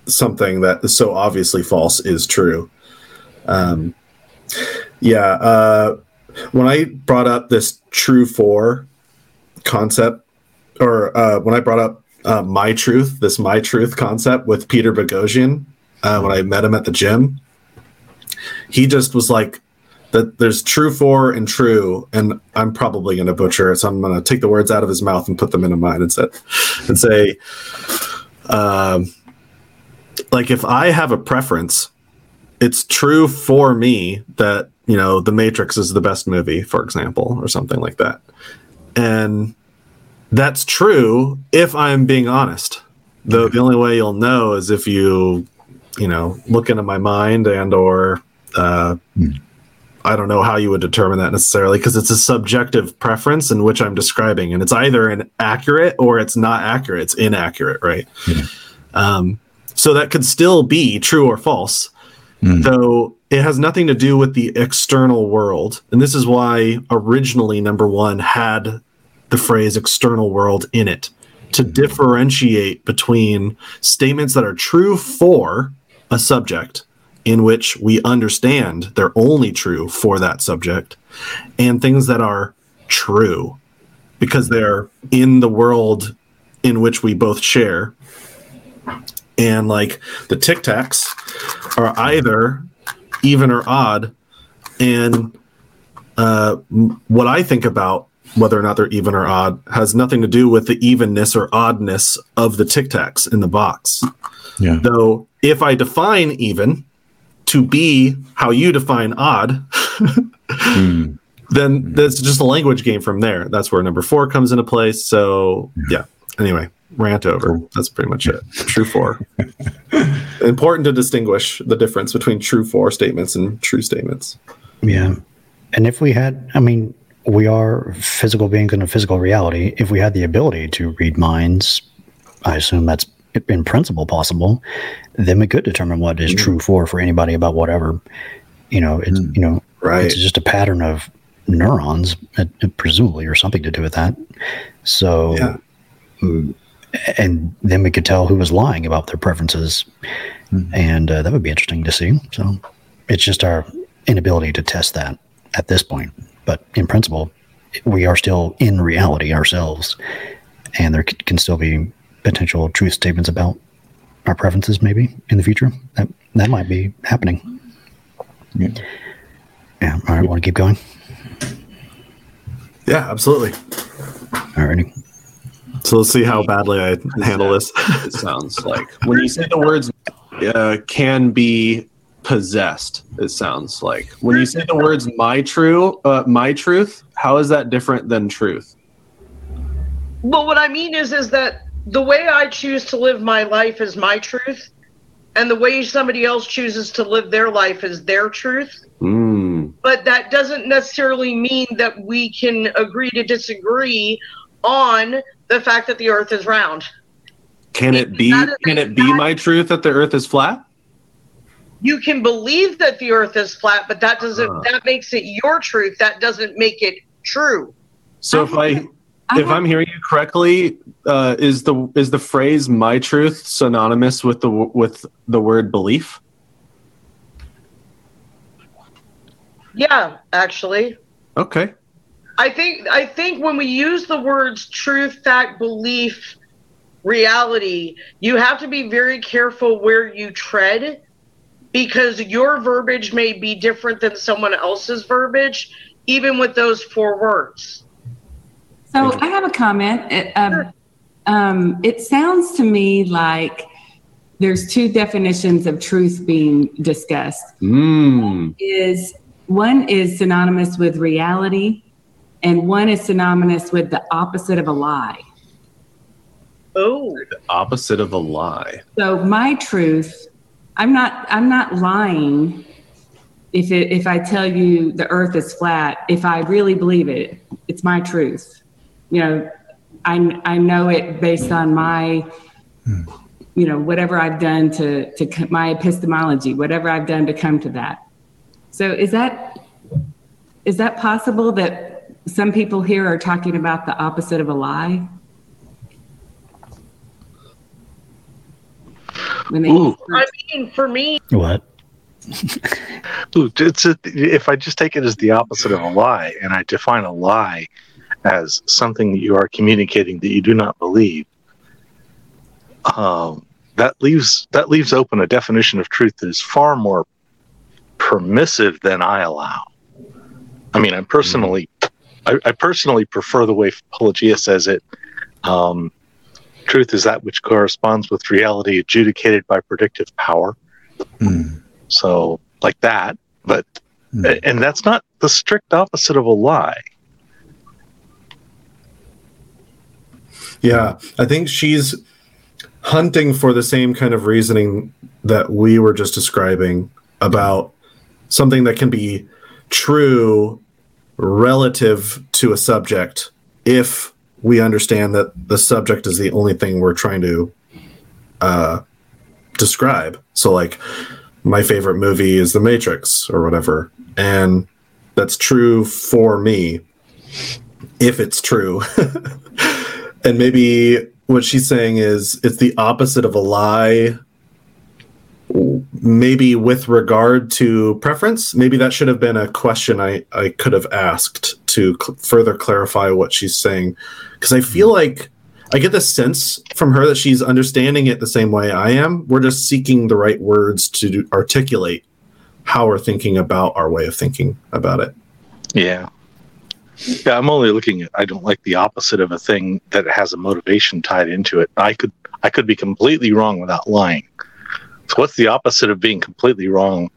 something that is so obviously false is true. Um yeah, uh when I brought up this true for concept or uh when I brought up uh, my truth, this my truth concept with Peter Boghossian, uh, when I met him at the gym, he just was like, that there's true for and true, and I'm probably going to butcher it, so I'm going to take the words out of his mouth and put them into mine and say, and say, um, like if I have a preference, it's true for me that you know The Matrix is the best movie, for example, or something like that, and that's true if I'm being honest. Though the only way you'll know is if you, you know, look into my mind and or. Uh, I don't know how you would determine that necessarily because it's a subjective preference in which I'm describing, and it's either inaccurate or it's not accurate. It's inaccurate, right? Um, So that could still be true or false. Though it has nothing to do with the external world. And this is why originally number one had the phrase external world in it to differentiate between statements that are true for a subject in which we understand they're only true for that subject and things that are true because they're in the world in which we both share. And like the tic tacs are either even or odd. And uh, what i think about whether or not they're even or odd has nothing to do with the evenness or oddness of the tic tacs in the box. Yeah. though if i define even to be how you define odd *laughs* then that's just a language game from there. That's where number four comes into place so yeah. anyway rant over. That's pretty much it. True for. *laughs* Important to distinguish the difference between true for statements and true statements. Yeah. And if we had, I mean, we are physical beings in a physical reality. If we had the ability to read minds, I assume that's in principle possible, then we could determine what is true for for anybody about whatever. You know, it's, you know, right. it's just a pattern of neurons, uh, presumably, or something to do with that. So, mm, and then we could tell who was lying about their preferences. And uh, that would be interesting to see. So, it's just our inability to test that at this point. But in principle, we are still in reality ourselves, and there can still be potential truth statements about our preferences, maybe in the future. That that might be happening. Yeah. Yeah. All right. Want to keep going? yeah absolutely Alrighty. so let's see how badly i handle this it sounds like when you say the words uh, can be possessed it sounds like when you say the words my true uh, my truth how is that different than truth Well, what I mean is, is that the way I choose to live my life is my truth, and the way somebody else chooses to live their life is their truth. mm. But that doesn't necessarily mean that we can agree to disagree on the fact that the Earth is round. can it be can it be my truth that the earth is flat You can believe that the Earth is flat, but that doesn't. Ah. That makes it your truth. That doesn't make it true. so if i if i'm hearing you correctly uh, is the is the phrase my truth synonymous with the with the word belief Yeah, actually. okay I think I think when we use the words truth, fact, belief, reality, you have to be very careful where you tread because your verbiage may be different than someone else's verbiage, even with those four words. So I have a comment. It, um, um, it sounds to me like there's two definitions of truth being discussed. mm. Is one is synonymous with reality, and one is synonymous with the opposite of a lie. Oh, the opposite of a lie So my truth, I'm not I'm not lying if it if I tell you the earth is flat, if I really believe it, it's my truth. You know, I I know it based on my you know, whatever I've done to to my epistemology, whatever I've done to come to that. So is that is that possible that some people here are talking about the opposite of a lie? When they I mean, for me, What? Ooh, it's a, if I just take it as the opposite of a lie, and I define a lie as something that you are communicating that you do not believe, um, that leaves that leaves open a definition of truth that is far more permissive than I allow. I mean, I personally, I, I personally prefer the way Pelagia says it. Um, truth is that which corresponds with reality adjudicated by predictive power. Hmm. So, like that, but hmm. and that's not the strict opposite of a lie. Yeah, I think she's hunting for the same kind of reasoning that we were just describing about something that can be true relative to a subject if we understand that the subject is the only thing we're trying to uh, describe. So, like, my favorite movie is The Matrix or whatever. And that's true for me, if it's true. *laughs* and maybe what she's saying is it's the opposite of a lie maybe with regard to preference maybe that should have been a question i i could have asked to cl- further clarify what she's saying because i feel mm-hmm. like i get the sense from her that she's understanding it the same way i am we're just seeking the right words to do- articulate how we're thinking about our way of thinking about it Yeah. Yeah, I'm only looking at I don't like the opposite of a thing that has a motivation tied into it. I could I could be completely wrong without lying. So what's the opposite of being completely wrong?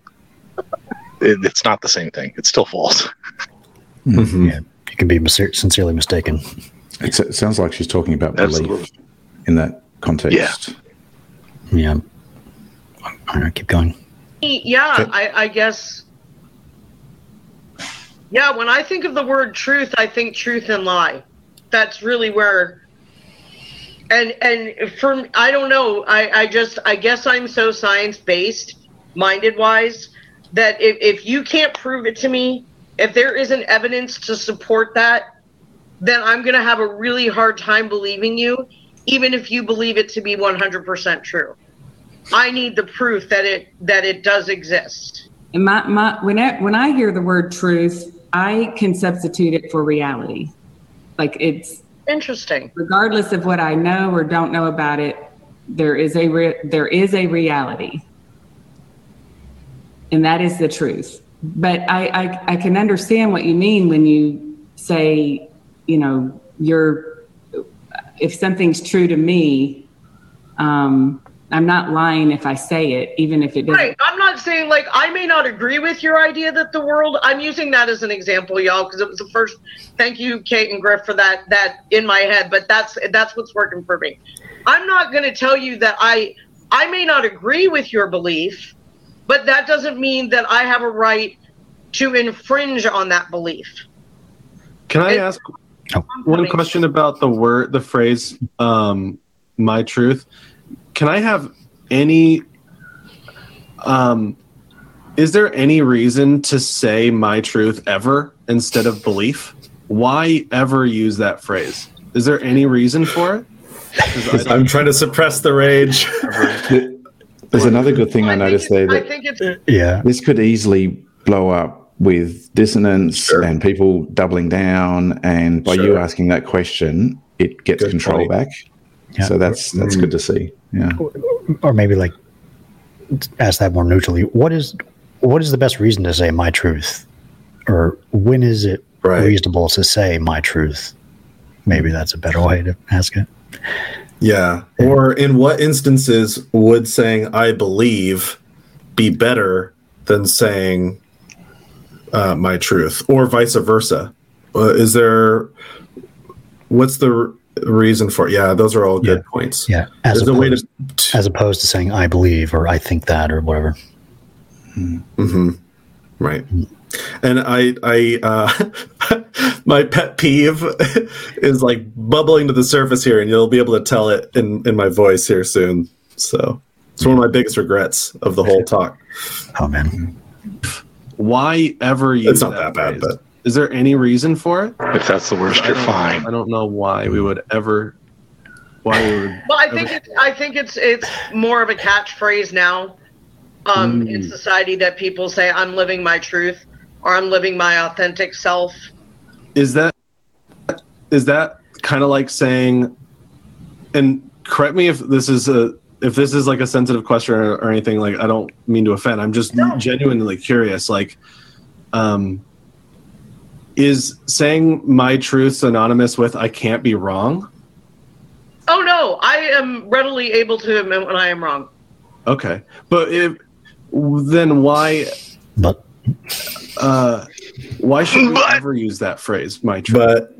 It, it's not the same thing. It's still false. Mm-hmm. Yeah, you can be mis- sincerely mistaken. It's, it sounds like she's talking about belief in that context. Yeah. All right, keep going. Yeah, Okay. I, I guess. Yeah, when I think of the word truth, I think truth and lie. That's really where. And and for I don't know. I I just I guess I'm so science based, minded wise, that if if you can't prove it to me, if there isn't evidence to support that, then I'm gonna have a really hard time believing you, even if you believe it to be 100% true. I need the proof that it that it does exist. And my, my when I, when I hear the word truth, I can substitute it for reality. Like it's interesting. Regardless of what I know or don't know about it, there is a re- there is a reality, and that is the truth. But I, I I can understand what you mean when you say, you know, you're if something's true to me, um, I'm not lying if I say it, even if it doesn't. Right. Not saying like I may not agree with your idea that the world. I'm using that as an example, y'all, because it was the first. Thank you, Kate and Griff, for that. That in my head, but that's that's what's working for me. I'm not going to tell you that I I may not agree with your belief, but that doesn't mean that I have a right to infringe on that belief. Can I ask one question about the word, the phrase, um, "my truth"? Can I have any? Um, is there any reason to say "my truth" ever instead of belief? Why ever use that phrase? Is there any reason for it? I i'm trying to suppress the rage There's another good thing I, noticed there I that think it's Yeah. this could easily blow up with dissonance and people doubling down. And by you asking that question, it gets control point. back. So that's that's good to see. Yeah. Or maybe like ask that more neutrally. What is what is the best reason to say my truth? Or when is it reasonable to say my truth? Maybe that's a better way to ask it. Yeah. Or in what instances would saying I believe be better than saying uh, my truth or vice versa? Uh, is there, what's the reason for it? Yeah, those are all good points. Yeah. As There's a way opposed, to. as opposed to saying I believe or I think that or whatever. hmm Right. And I, I, uh, *laughs* my pet peeve *laughs* is like bubbling to the surface here, and you'll be able to tell it in in my voice here soon. So it's one of my biggest regrets of the whole talk. *laughs* Oh man. Why ever use It's not that bad, phrase? but is there any reason for it? If that's the worst, you're fine. I don't know why we would ever. Why we would. Well, I think it's, I think it's it's more of a catchphrase now um, in Mm. society that people say I'm living my truth or I'm living my authentic self. is that is that kind of like saying and correct me if this is a if this is like a sensitive question or, or anything like i don't mean to offend i'm just genuinely curious like um is saying my truth synonymous with i can't be wrong Oh no, I am readily able to admit when I am wrong. okay but if then why but uh why should we ever use that phrase my truth but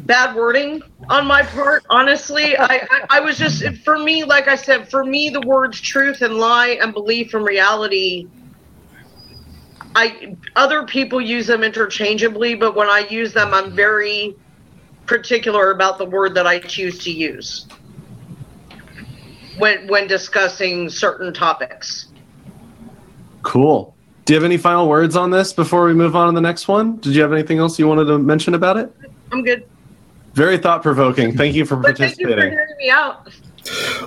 Bad wording on my part. Honestly, I, I I was just for me, like I said, for me the words truth and lie and belief and reality. I other people use them interchangeably, but when I use them, I'm mm-hmm. very particular about the word that I choose to use. when when discussing certain topics. Cool. Do you have any final words on this before we move on to the next one? Did you have anything else you wanted to mention about it? I'm good. Very thought provoking. Thank you for But thank you for participating. hearing me out.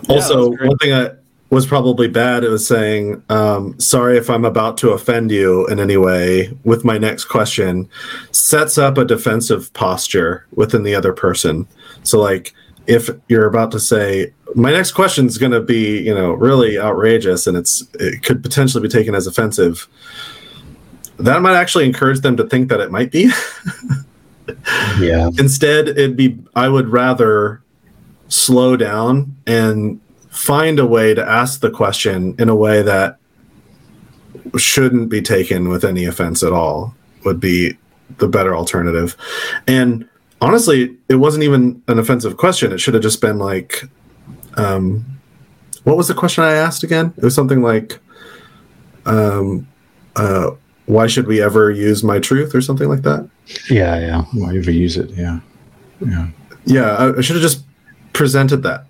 Also, one thing I was probably bad. It was saying, um, "Sorry if I'm about to offend you in any way." With my next question, sets up a defensive posture within the other person. So, like, if you're about to say, "My next question is going to be," you know, really outrageous, and it's it could potentially be taken as offensive. That might actually encourage them to think that it might be. Yeah. Instead, it'd be I would rather slow down and find a way to ask the question in a way that shouldn't be taken with any offense at all would be the better alternative. And honestly, it wasn't even an offensive question. It should have just been like um what was the question I asked again? It was something like um uh why should we ever use my truth or something like that? Yeah, yeah. Why ever use it? Yeah. Yeah. Yeah, I, I should have just presented that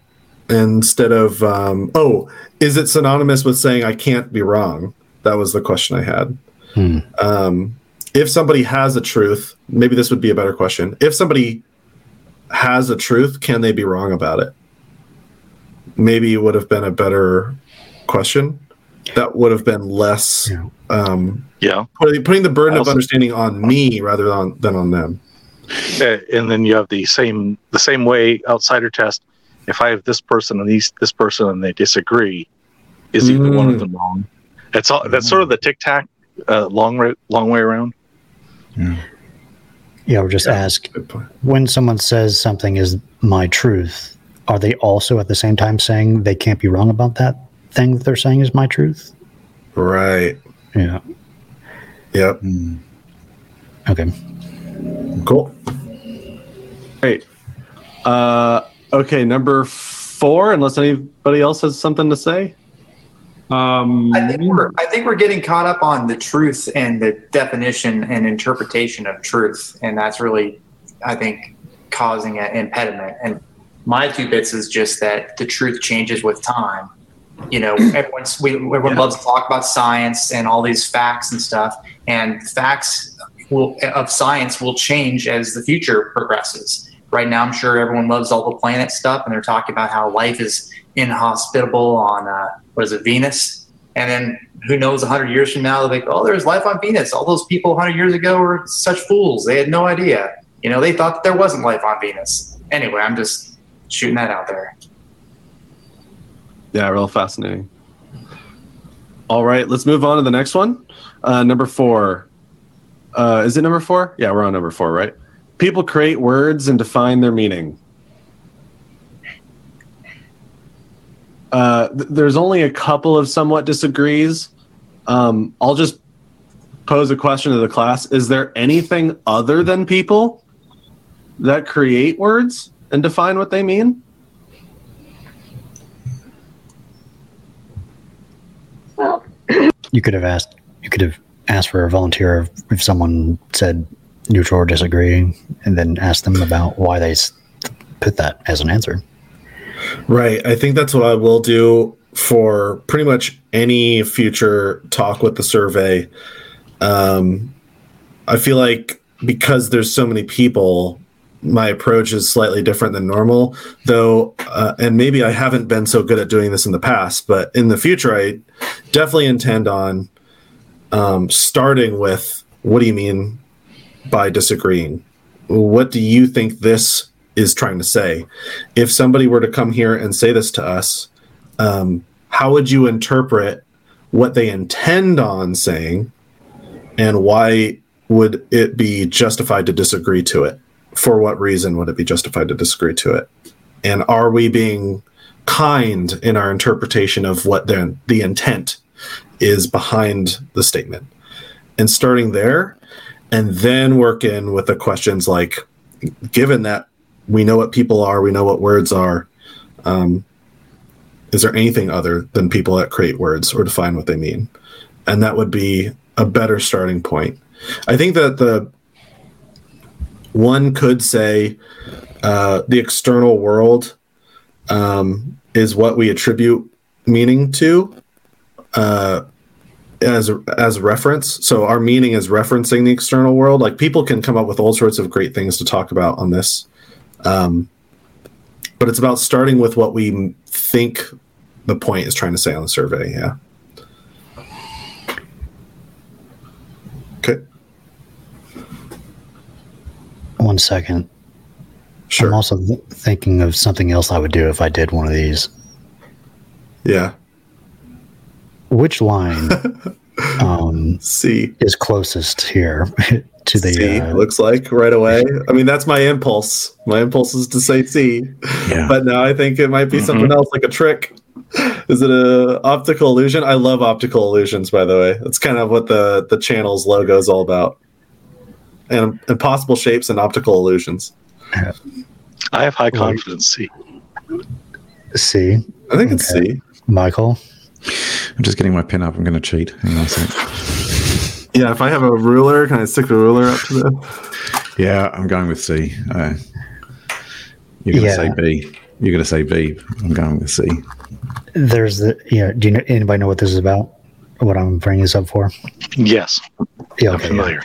instead of, um, oh, is it synonymous with saying I can't be wrong? That was the question I had. Hmm. Um, if somebody has a truth, maybe this would be a better question. If somebody has a truth, can they be wrong about it? Maybe it would have been a better question. That would have been less, um, yeah, putting, putting the burden of understanding on me rather than than on them. Uh, and then you have the same the same way outsider test. If I have this person and these this person and they disagree, is either one of them wrong? That's all. That's sort of the tic tac uh, long long way around. Yeah, or just ask when someone says something is my truth, are they also at the same time saying they can't be wrong about that thing that they're saying is my truth? Right. Yeah. Yep. Okay. Cool. Great. Uh, okay, number four. Unless anybody else has something to say. Um, I think we're I think we're getting caught up on the truth and the definition and interpretation of truth, and that's really, I think, causing an impediment. And my two bits is just that the truth changes with time. You know, *clears throat* everyone's we everyone loves to talk about science and all these facts and stuff, and facts will of science will change as the future progresses. Right now, I'm sure everyone loves all the planet stuff, and they're talking about how life is inhospitable on uh, what is it, Venus? And then who knows, 100 years from now, they'll be like, oh, there's life on Venus. All those people 100 years ago were such fools. They had no idea. You know, they thought that there wasn't life on Venus. Anyway, I'm just shooting that out there. Yeah, real fascinating. All right, let's move on to the next one. Uh, number four. Uh, is it number four? Yeah, we're on number four, right? People create words and define their meaning. Uh, th- there's only a couple of somewhat disagrees. Um, I'll just pose a question to the class. Is there anything other than people that create words and define what they mean? Well, you could have asked. You could have asked for a volunteer if, if someone said neutral or disagree, and then ask them about why they put that as an answer. Right. I think that's what I will do for pretty much any future talk with the survey. Um, I feel like because there's so many people, my approach is slightly different than normal, though. Uh, and maybe I haven't been so good at doing this in the past, but in the future, I definitely intend on um, starting with what do you mean by disagreeing? What do you think this is trying to say? If somebody were to come here and say this to us, um, how would you interpret what they intend on saying, and why would it be justified to disagree to it? For what reason would it be justified to disagree to it? And are we being kind in our interpretation of what the, the intent is behind the statement? And starting there, and then work in with the questions like, given that we know what people are, we know what words are, um, is there anything other than people that create words or define what they mean? And that would be a better starting point. I think that the one could say uh, the external world um, is what we attribute meaning to uh, as as reference. So our meaning is referencing the external world. Like people can come up with all sorts of great things to talk about on this, um, but it's about starting with what we think the point is trying to say on the survey. Yeah. Okay. One second. Sure. I'm also th- thinking of something else I would do if I did one of these. Yeah. Which line *laughs* um, C is closest here *laughs* to the? C uh, looks like right away. I mean, that's my impulse. My impulse is to say C, Yeah. but now I think it might be Mhm. something else, like a trick. Is it a optical illusion? I love optical illusions, by the way. That's kind of what the the channel's logo is all about. And impossible shapes and optical illusions. I have high confidence. C. C. I think it's C. Michael. I'm just getting my pen up. I'm going to cheat. Hang on a sec. Yeah, if I have a ruler, can I stick the ruler up to the? Yeah, I'm going with C. Uh, you're going to Yeah. say B. You're going to say B. I'm going with C. There's the yeah. Do you know, anybody know what this is about? What I'm bringing this up for? Yes. Yeah, I'm okay, familiar.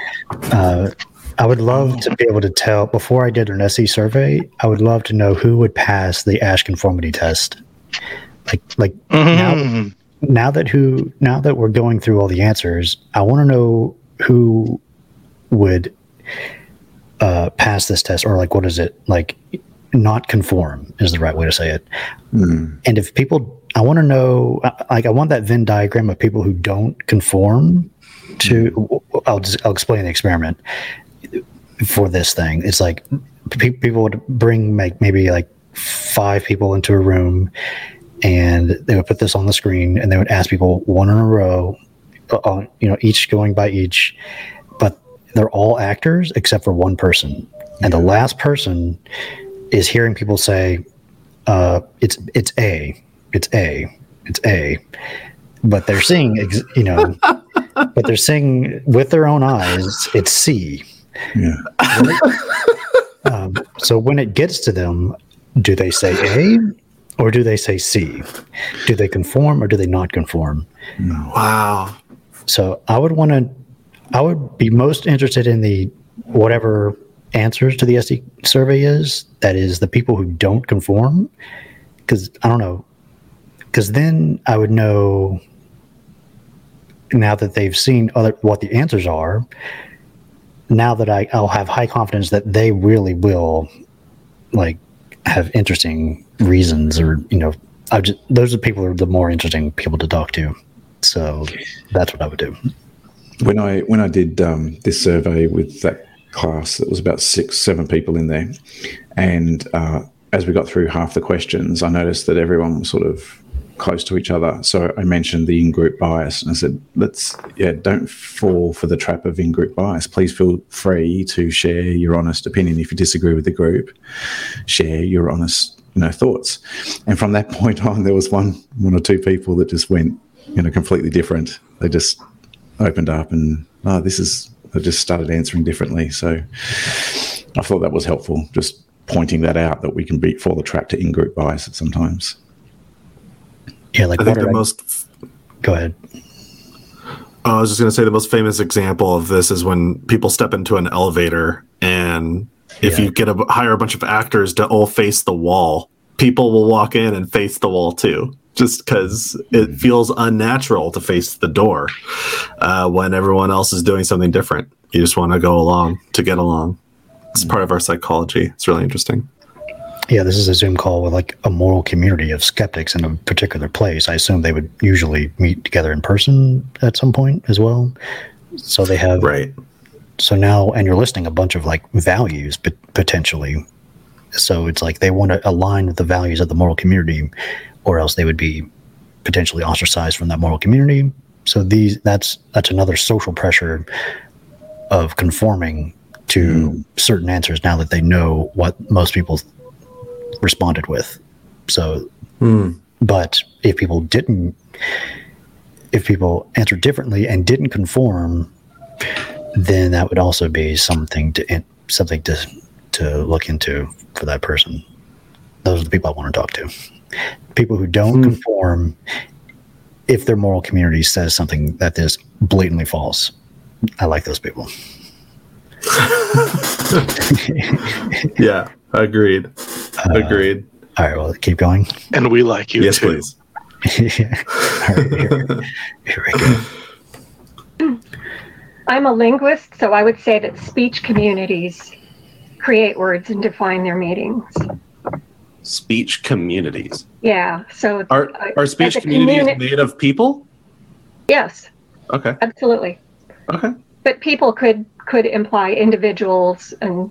Uh, I would love to be able to tell before I did an SE survey. I would love to know who would pass the Asch conformity test. Like, like now, now that who now that we're going through all the answers, I want to know who would uh, pass this test, or like what is it like? Not conform is the right way to say it. Hmm. And if people, I want to know, like, I want that Venn diagram of people who don't conform to. I'll just, I'll explain the experiment for this thing. It's like pe- people would bring like maybe like five people into a room, and they would put this on the screen, and they would ask people one in a row, uh, on you know, each going by each, but they're all actors except for one person, and the last person is hearing people say, uh, "It's it's A, it's A, it's A," but they're *laughs* seeing, ex- you know, but they're seeing with their own eyes, it's C. Yeah. *laughs* Um, so when it gets to them, do they say A or do they say C? Do they conform or do they not conform? Wow. So I would want to, I would be most interested in the whatever answers to the SE survey is. That is the people who don't conform, because I don't know, because then I would know now that they've seen other what the answers are. Now that I, I'll have high confidence that they really will, like, have interesting reasons or you know, I just those are people are the more interesting people to talk to. So that's what I would do. when I when I did um, this survey with that class, that was about six, seven people in there, and uh, as we got through half the questions, I noticed that everyone was sort of close to each other. So I mentioned the in-group bias, and I said, "Let's yeah, don't fall for the trap of in-group bias. Please feel free to share your honest opinion. If you disagree with the group, share your honest." You know, thoughts, and from that *laughs* point on, there was one, one or two people that just went, you know, completely different. They just opened up and oh, this is I just started answering differently. So I thought that was helpful, just pointing that out that we can be fall the trap to in-group bias sometimes. Yeah, like I think the are- most. Go ahead. I was just going to say the most famous example of this is when people step into an elevator, and if Yeah. you get a hire a bunch of actors to all face the wall, people will walk in and face the wall too, just because it feels unnatural to face the door uh, when everyone else is doing something different. You just want to go along to get along. It's part of our psychology. It's really interesting. Yeah, this is a Zoom call with like a moral community of skeptics in a particular place. I assume they would usually meet together in person at some point as well. So they have right. So now, and you're listing a bunch of like values, but potentially. So it's like they want to align with the values of the moral community, or else they would be potentially ostracized from that moral community. So these that's that's another social pressure of conforming to hmm. certain answers now that they know what most people responded with. So, hmm. but if people didn't, if people answered differently and didn't conform, then that would also be something to something to to look into for that person. Those are the people I want to talk to. People who don't hmm. conform, if their moral community says something that is blatantly false, I like those people. *laughs* yeah, agreed. Uh, agreed. All right, well, keep going. And we like you yes, too. please. *laughs* *clears throat* I'm a linguist, so I would say that speech communities create words and define their meanings. Speech communities. Yeah, so Are uh, are speech a communities communi- made of people? Yes, Okay. absolutely. Okay. But people could could imply individuals, and it,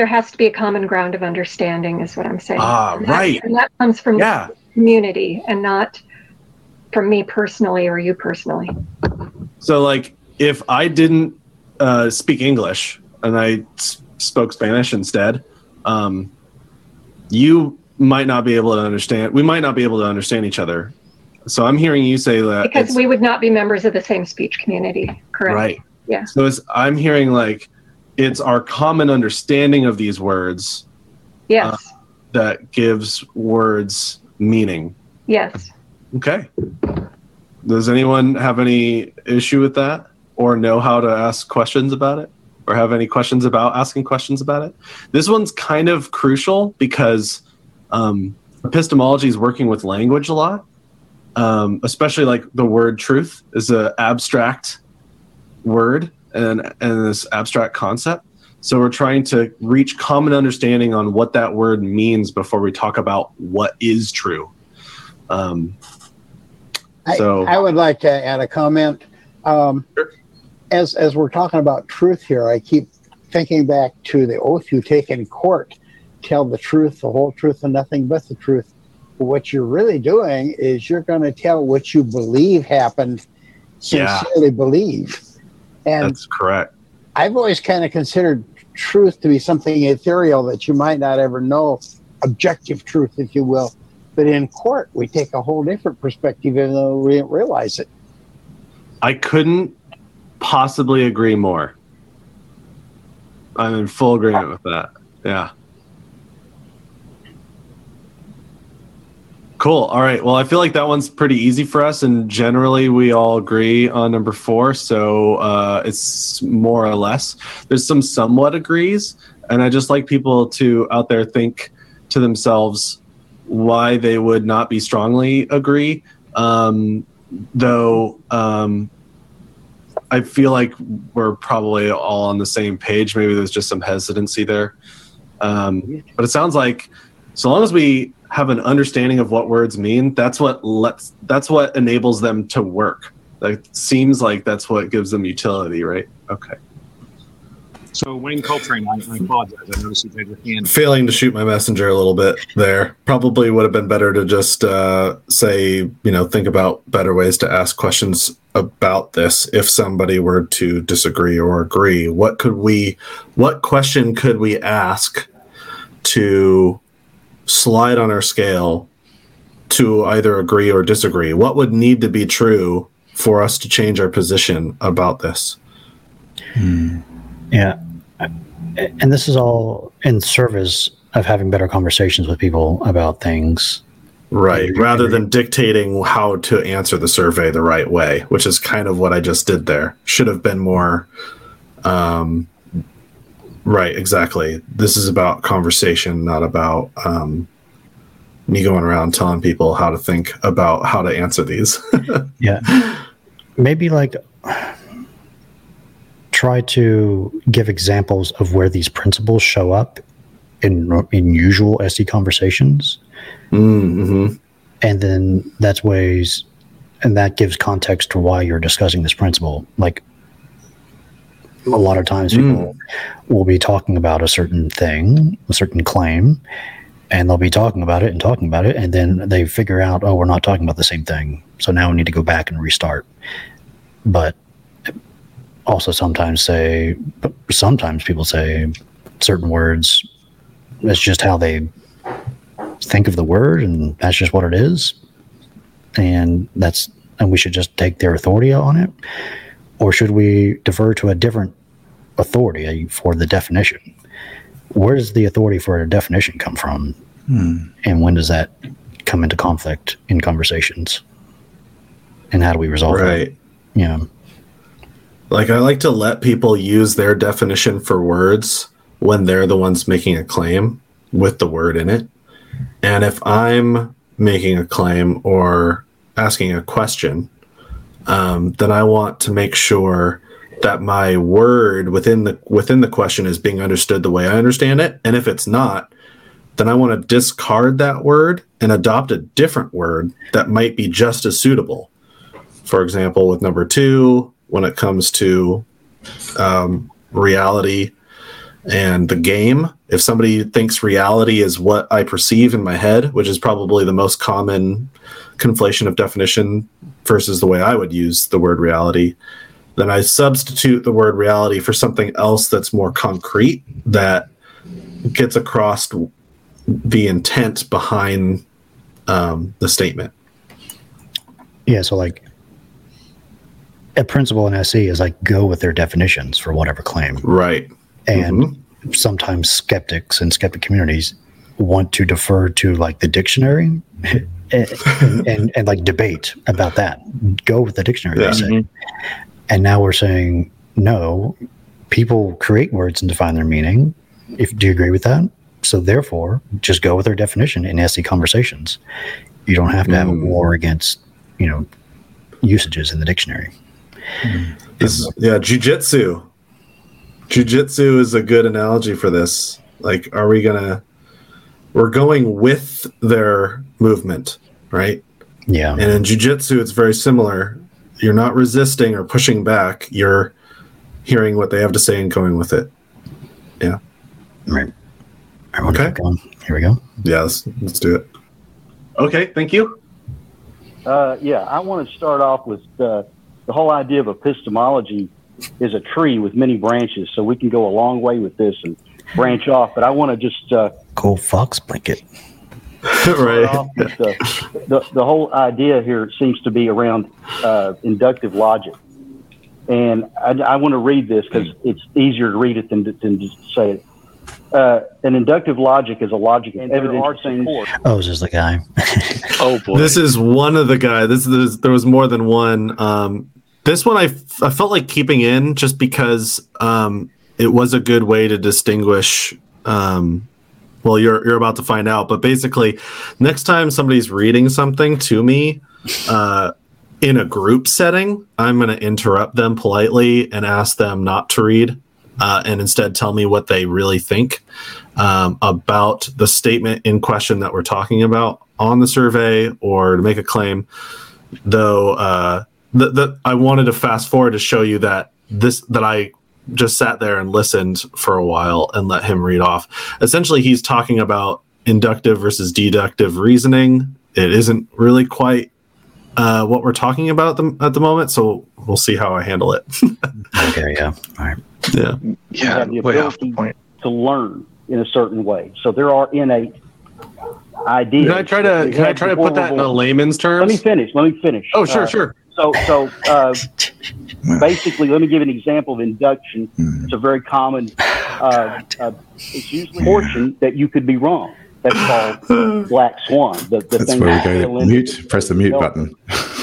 there has to be a common ground of understanding, is what I'm saying. Ah, And that- right. And that comes from Yeah. the community, and not from me personally or you personally. So, like, if I didn't uh, speak English and I s- spoke Spanish instead, um, you might not be able to understand. We might not be able to understand each other. So, I'm hearing you say that. Because we would not be members of the same speech community, correct? Right. Yeah. So, it's, I'm hearing like it's our common understanding of these words Yes. uh, that gives words meaning. yes. Okay. Does anyone have any issue with that or know how to ask questions about it or have any questions about asking questions about it? This one's kind of crucial because um, epistemology is working with language a lot, um, especially like the word truth is an abstract word and, and this abstract concept. So we're trying to reach common understanding on what that word means before we talk about what is true. Um, so I would like to add a comment. Um, as as we're talking about truth here, I keep thinking back to the oath you take in court: tell the truth, the whole truth, and nothing but the truth. What you're really doing is you're going to tell what you believe happened, Yeah. sincerely believe. And that's correct. I've always kind of considered truth to be something ethereal that you might not ever know, objective truth, if you will. But in court, we take a whole different perspective, even though we didn't realize it. I couldn't possibly agree more. I'm in full agreement with that. Yeah. Cool. All right. Well, I feel like that one's pretty easy for us, and generally we all agree on number four. So uh, it's more or less. There's some somewhat agrees, and I just like people to out there think to themselves why they would not be strongly agree. Um, though um, I feel like we're probably all on the same page. Maybe there's just some hesitancy there. Um, but it sounds like so long as we have an understanding of what words mean, that's what lets that's what enables them to work. That seems like that's what gives them utility, right? Okay. So Wayne Coltrane, I, I apologize. I noticed you had your hand. Failing to shoot my messenger a little bit there. Probably would have been better to just uh, say, you know, think about better ways to ask questions about this if somebody were to disagree or agree. What could we, what question could we ask to slide on our scale to either agree or disagree? What would need to be true for us to change our position about this? Yeah. And this is all in service of having better conversations with people about things. Right. Rather than dictating how to answer the survey the right way, which is kind of what I just did there. Should have been more. Um, right. Exactly. This is about conversation, not about um, me going around telling people how to think about how to answer these. *laughs* Yeah. Maybe like try to give examples of where these principles show up in in usual SE conversations. Mm-hmm. And then that's ways and that gives context to why you're discussing this principle. Like a lot of times people mm. will be talking about a certain thing, a certain claim, and they'll be talking about it and talking about it, and then they figure out, oh, we're not talking about the same thing. So now we need to go back and restart. But also sometimes say, sometimes people say certain words. That's just how they think of the word, and that's just what it is. And that's and we should just take their authority on it, or should we defer to a different authority for the definition? Where does the authority for a definition come from? Hmm. And when does that come into conflict in conversations? And how do we resolve it? Right. Yeah. Like I like to let people use their definition for words when they're the ones making a claim with the word in it. And if I'm making a claim or asking a question, um, then I want to make sure that my word within the within the question is being understood the way I understand it. And if it's not, then I want to discard that word and adopt a different word that might be just as suitable. For example, with number two, when it comes to um, reality and the game, if somebody thinks reality is what I perceive in my head, which is probably the most common conflation of definition versus the way I would use the word reality, then I substitute the word reality for something else that's more concrete that gets across the intent behind um, the statement. Yeah. So, like, a principle in SE is like go with their definitions for whatever claim. Right. And sometimes skeptics and skeptic communities want to defer to like the dictionary *laughs* and, and, and, like debate about that. Go with the dictionary, Yeah. they say. Mm-hmm. And now we're saying, no, people create words and define their meaning. If do you agree with that? So therefore, just go with their definition in SE conversations. You don't have to have a mm. war against, you know, usages in the dictionary. Mm. This, yeah, jujitsu. Jujitsu is a good analogy for this. Like, are we gonna? We're going with their movement, right? Yeah. And in jujitsu, it's very similar. You're not resisting or pushing back. You're hearing what they have to say and going with it. Yeah. Right. Okay. Here we go. Yeah, let's, let's do it. Okay, thank you. Uh, yeah, I want to start off with uh, the whole idea of epistemology is a tree with many branches, so we can go a long way with this and branch off. But I want to just uh, Cool fox blanket. *laughs* right. off with the, the the whole idea here seems to be around uh, inductive logic, and I, I want to read this because it's easier to read it than to, than to say it. Uh, an inductive logic is a logic of evidential support. Oh, is the guy? *laughs* oh boy. This is one of the guys. This is there was more than one. Um, this one I, f- I felt like keeping in just because um, it was a good way to distinguish. Um, well, you're you're about to find out, but basically, next time somebody's reading something to me uh, in a group setting, I'm going to interrupt them politely and ask them not to read, uh, and instead tell me what they really think um, about the statement in question that we're talking about on the survey or to make a claim. Though uh, I wanted to fast forward to show you that this that I just sat there and listened for a while and let him read off. Essentially, he's talking about inductive versus deductive reasoning. It isn't really quite uh, what we're talking about at the, at the moment, so we'll see how I handle it. *laughs* okay, yeah. All right. Yeah. you have the ability to learn in a certain way. So there are innate ideas. Can I try to can I try to put that in a layman's terms? Let me finish. Let me finish. Oh, sure, Uh, sure. So, so uh, basically, let me give an example of induction. It's a very common. Uh, uh, it's usually fortune that you could be wrong. That's called *sighs* black swan. The, the That's thing where we that go to mute, press the mute button. *laughs*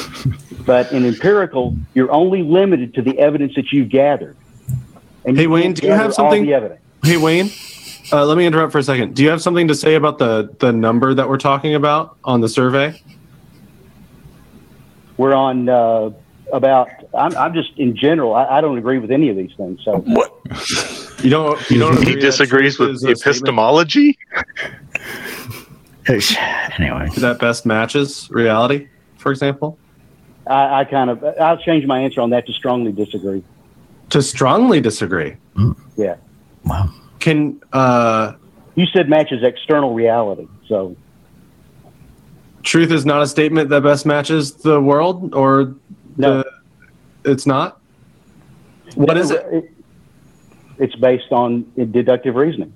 But in empirical, you're only limited to the evidence that you've gathered. And Hey you Wayne, do you have something? the evidence. Hey Wayne, uh, let me interrupt for a second. Do you have something to say about the the number that we're talking about on the survey? We're on uh, about. I'm, I'm just in general. I, I don't agree with any of these things. So what? You don't. You don't. he disagrees with epistemology. anyway, that best matches reality, for example. I, I kind of. I'll change my answer on that to strongly disagree. To strongly disagree. Yeah. Wow. Can uh, you said matches external reality? So truth is not a statement that best matches the world, or no, it's not. What is it? It's based on deductive reasoning.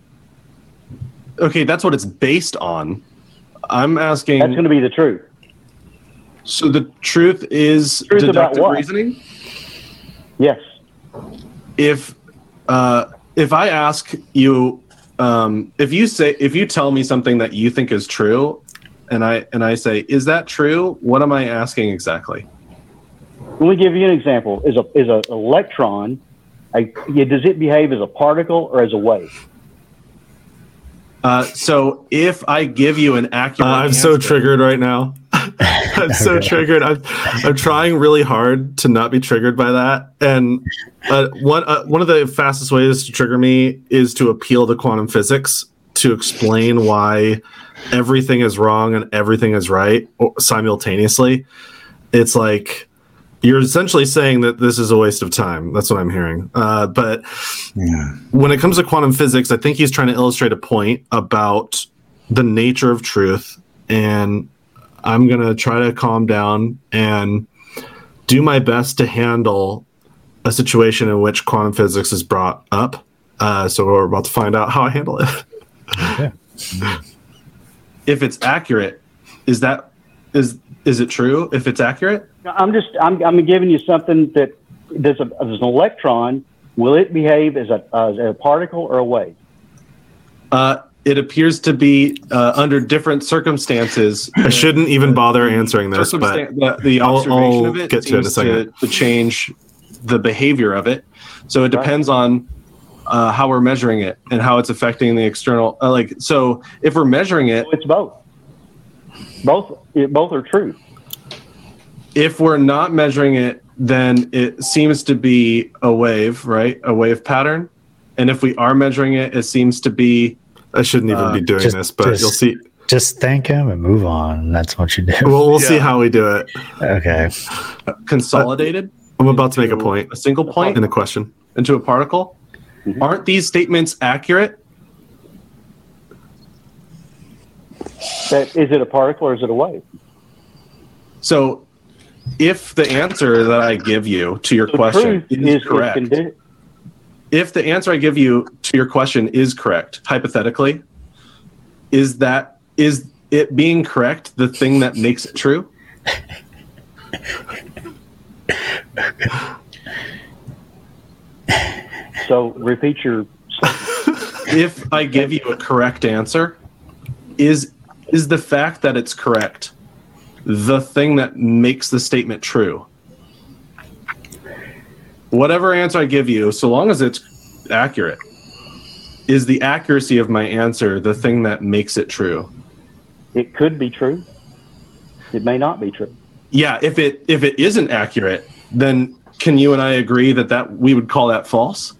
Okay, that's what it's based on. I'm asking. That's going to be the truth. So the truth is Truth deductive reasoning. Yes. If uh, if I ask you um, if you say if you tell me something that you think is true, and I and I say, is that true? What am I asking exactly? Let me give you an example. Is a is an electron? A, yeah, does it behave as a particle or as a wave? Uh, so if I give you an accurate, Uh, I'm so triggered right now. *laughs* I'm so triggered. I'm, I'm trying really hard to not be triggered by that. And uh, one uh, one of the fastest ways to trigger me is to appeal to quantum physics to explain why everything is wrong and everything is right simultaneously. It's like you're essentially saying that this is a waste of time. That's what I'm hearing. Uh, but when it comes to quantum physics, I think he's trying to illustrate a point about the nature of truth. And I'm going to try to calm down and do my best to handle a situation in which quantum physics is brought up. Uh, so we're about to find out how I handle it. *laughs* if it's accurate, is that is is it true? If it's accurate, I'm just I'm I'm giving you something that there's a there's an electron. Will it behave as a as a particle or a wave? uh, it appears to be uh, under different circumstances. I shouldn't even bother answering this, but Circumstan- the, the I'll- observation I'll of it get to it in a second. to, to change the behavior of it. So it depends on uh, how we're measuring it and how it's affecting the external. Uh, like so, if we're measuring it, it's both. Both it, both are true. If we're not measuring it, then it seems to be a wave, right? A wave pattern. And if we are measuring it, it seems to be. I shouldn't even be doing Just- this, but just- you'll see. Just thank him and move on. That's what you do. We'll, we'll see how we do it. Okay. consolidated. I'm about to make a point. A single point in a question into a particle. Mm-hmm. Aren't these statements accurate? That is it a particle or is it a wave? So, if the answer that I give you to your The question is, is- is correct, condi- if the answer I give you to your question is correct, hypothetically, is that is it being correct the thing that makes it true? *laughs* So repeat your. *laughs* if I give you a correct answer, is is the fact that it's correct the thing that makes the statement true? Whatever answer I give you, so long as it's accurate, is the accuracy of my answer the thing that makes it true? It could be true. It may not be true. Yeah, if it if it isn't accurate, then can you and I agree that that we would call that false?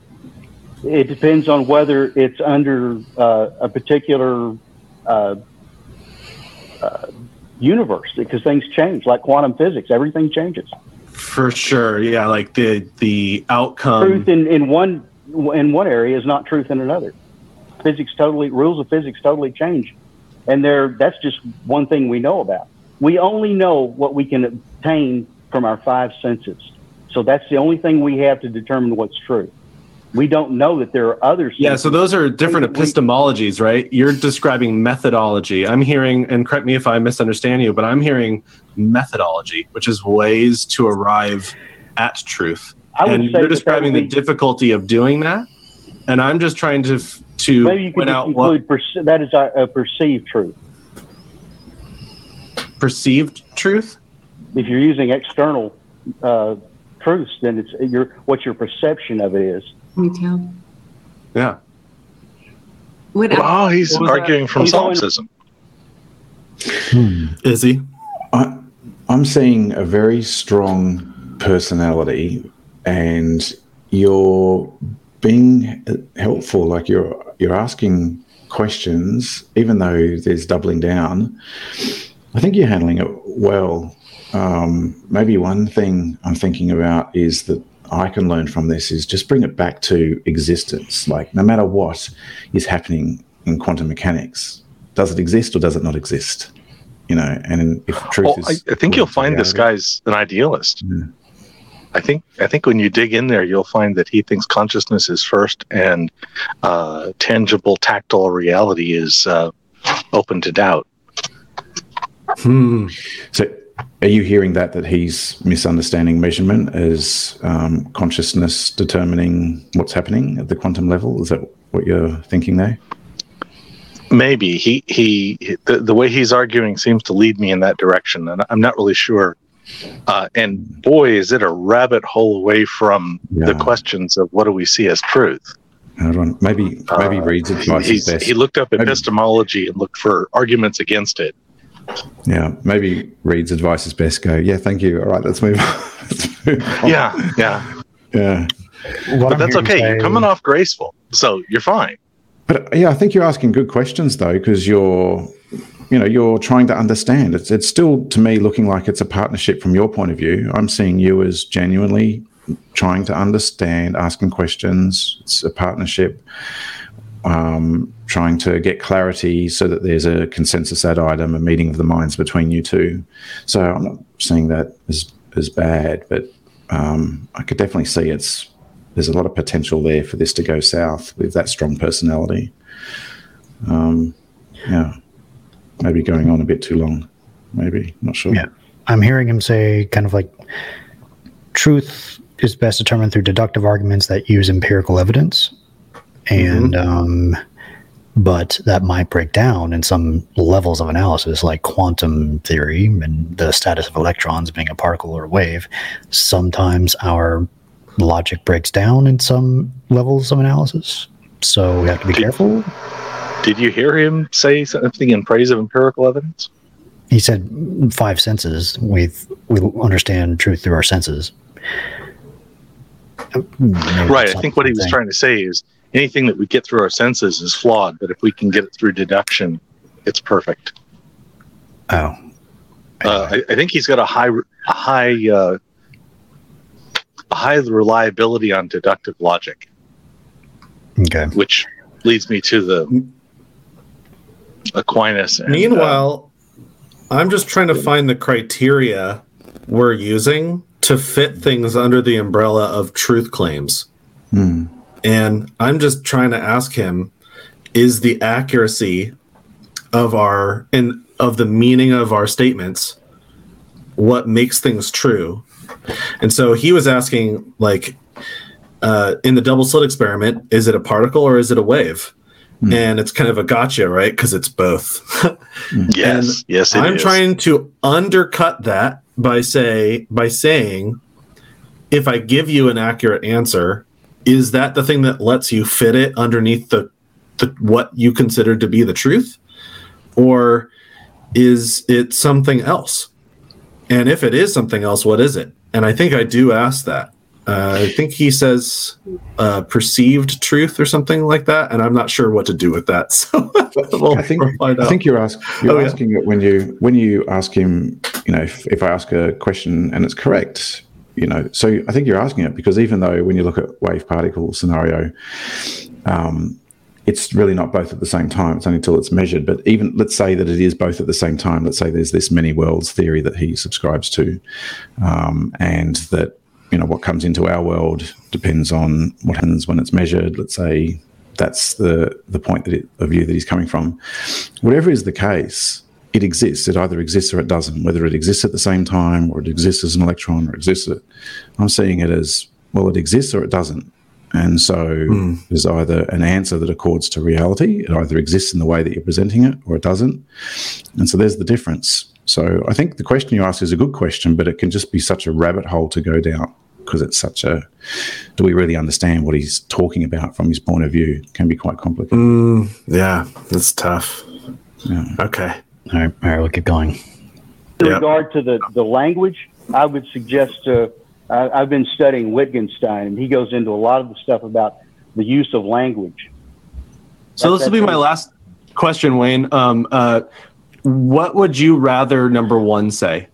It depends on whether it's under uh, a particular uh, uh, universe because things change, like quantum physics. Everything changes. For sure. Yeah, like the the outcome truth in, in one in one area is not truth in another. Physics totally rules of physics totally change, and there that's just one thing we know about. We only know what we can obtain from our five senses, so that's the only thing we have to determine what's true. We don't know that there are others. Yeah, so those are different epistemologies, right? You're describing methodology. I'm hearing, and correct me if I misunderstand you, but I'm hearing methodology, which is ways to arrive at truth. I would and say you're describing the difficulty of doing that. And I'm just trying to to Maybe you could out what include perce- that is a, a perceived truth. perceived truth. If you're using external uh, truths, then it's your what your perception of it is. Retail. Yeah. What Oh, he's What was that? arguing from He's going- solipsism. Is he? I, I'm seeing a very strong personality, and you're being helpful. Like you're you're asking questions, even though there's doubling down. I think you're handling it well. Um, maybe one thing I'm thinking about is that I can learn from this is just bring it back to existence. Like no matter what is happening in quantum mechanics, does it exist or does it not exist? You know, and if truth Well, I, is, I think you'll find this guy's an idealist. I think I think when you dig in there, you'll find that he thinks consciousness is first, and uh, tangible, tactile reality is uh, open to doubt. Hmm. So, are you hearing that that he's misunderstanding measurement as um, consciousness determining what's happening at the quantum level? Is that what you're thinking there? Maybe he he the, the way he's arguing seems to lead me in that direction, and I'm not really sure. Uh, and boy, is it a rabbit hole away from the questions of what do we see as truth. Maybe maybe Uh, Reid's advice is he's- best. He looked up epistemology and looked for arguments against it. Yeah, maybe Reid's advice is best. Go. Yeah, thank you. All right, let's move. on. *laughs* let's move on. Yeah, yeah. Yeah. but that's okay. You're coming off graceful, so you're fine. But yeah, I think you're asking good questions though, because you're, you know, you're trying to understand. It's it's still to me looking like it's a partnership from your point of view. I'm seeing you as genuinely trying to understand, asking questions. It's a partnership, um, trying to get clarity so that there's a consensus ad idem, a meeting of the minds between you two. So I'm not saying that as as bad, but um, I could definitely see it's there's a lot of potential there for this to go south with that strong personality. Um, yeah, maybe going on a bit too long. Maybe not sure. Yeah, I'm hearing him say kind of like truth is best determined through deductive arguments that use empirical evidence, and um, but that might break down in some levels of analysis, like quantum theory and the status of electrons being a particle or a wave. Sometimes our logic breaks down in some levels of analysis, so we have to be careful. Did you hear him say something in praise of empirical evidence? He said five senses. We we understand truth through our senses. right. I think what he was trying to say is anything that we get through our senses is flawed, but if we can get it through deduction, it's perfect. Oh. Uh, I, I think he's got a high, a high, uh, a high reliability on deductive logic, Okay. which leads me to the Aquinas. And, uh, Meanwhile, I'm just trying to find the criteria we're using to fit things under the umbrella of truth claims. Hmm. And I'm just trying to ask him is the accuracy of our and of the meaning of our statements what makes things true? And so he was asking like uh, in the double slit experiment, is it a particle or is it a wave? And it's kind of a gotcha, right? Because it's both. *laughs* yes, yes, it I'm is. trying to undercut that by say by saying if I give you an accurate answer, is that the thing that lets you fit it underneath the, the what you consider to be the truth? Or is it something else? And if it is something else, what is it? And I think I do ask that. Uh, I think he says uh, perceived truth or something like that, and I'm not sure what to do with that. *laughs* So we'll I think find I think you're asking you're Oh, yeah. it when you when you ask him, you know, if, if I ask a question and it's correct, you know, so I think you're asking it because even though when you look at wave particle scenario, um, it's really not both at the same time. It's only until it's measured. But even let's say that it is both at the same time. Let's say there's this many worlds theory that he subscribes to, um, and that you know what comes into our world depends on what happens when it's measured. Let's say that's the the point that it, of view that he's coming from. Whatever is the case, it exists. It either exists or it doesn't. Whether it exists at the same time, or it exists as an electron, or exists. At, I'm seeing it as well. It exists or it doesn't. And so there's either an answer that accords to reality. It either exists in the way that you're presenting it, or it doesn't. And so there's the difference. So I think the question you ask is a good question, but it can just be such a rabbit hole to go down because it's such a. Do we really understand what he's talking about from his point of view? It can be quite complicated. Mm, yeah, that's tough. Yeah. Okay. All right, all right, we'll keep going. In regard to the, the language, I would suggest uh, I, I've been studying Wittgenstein, and he goes into a lot of the stuff about the use of language. So this will be my last question, Wayne. Um, uh, what would you rather number one say?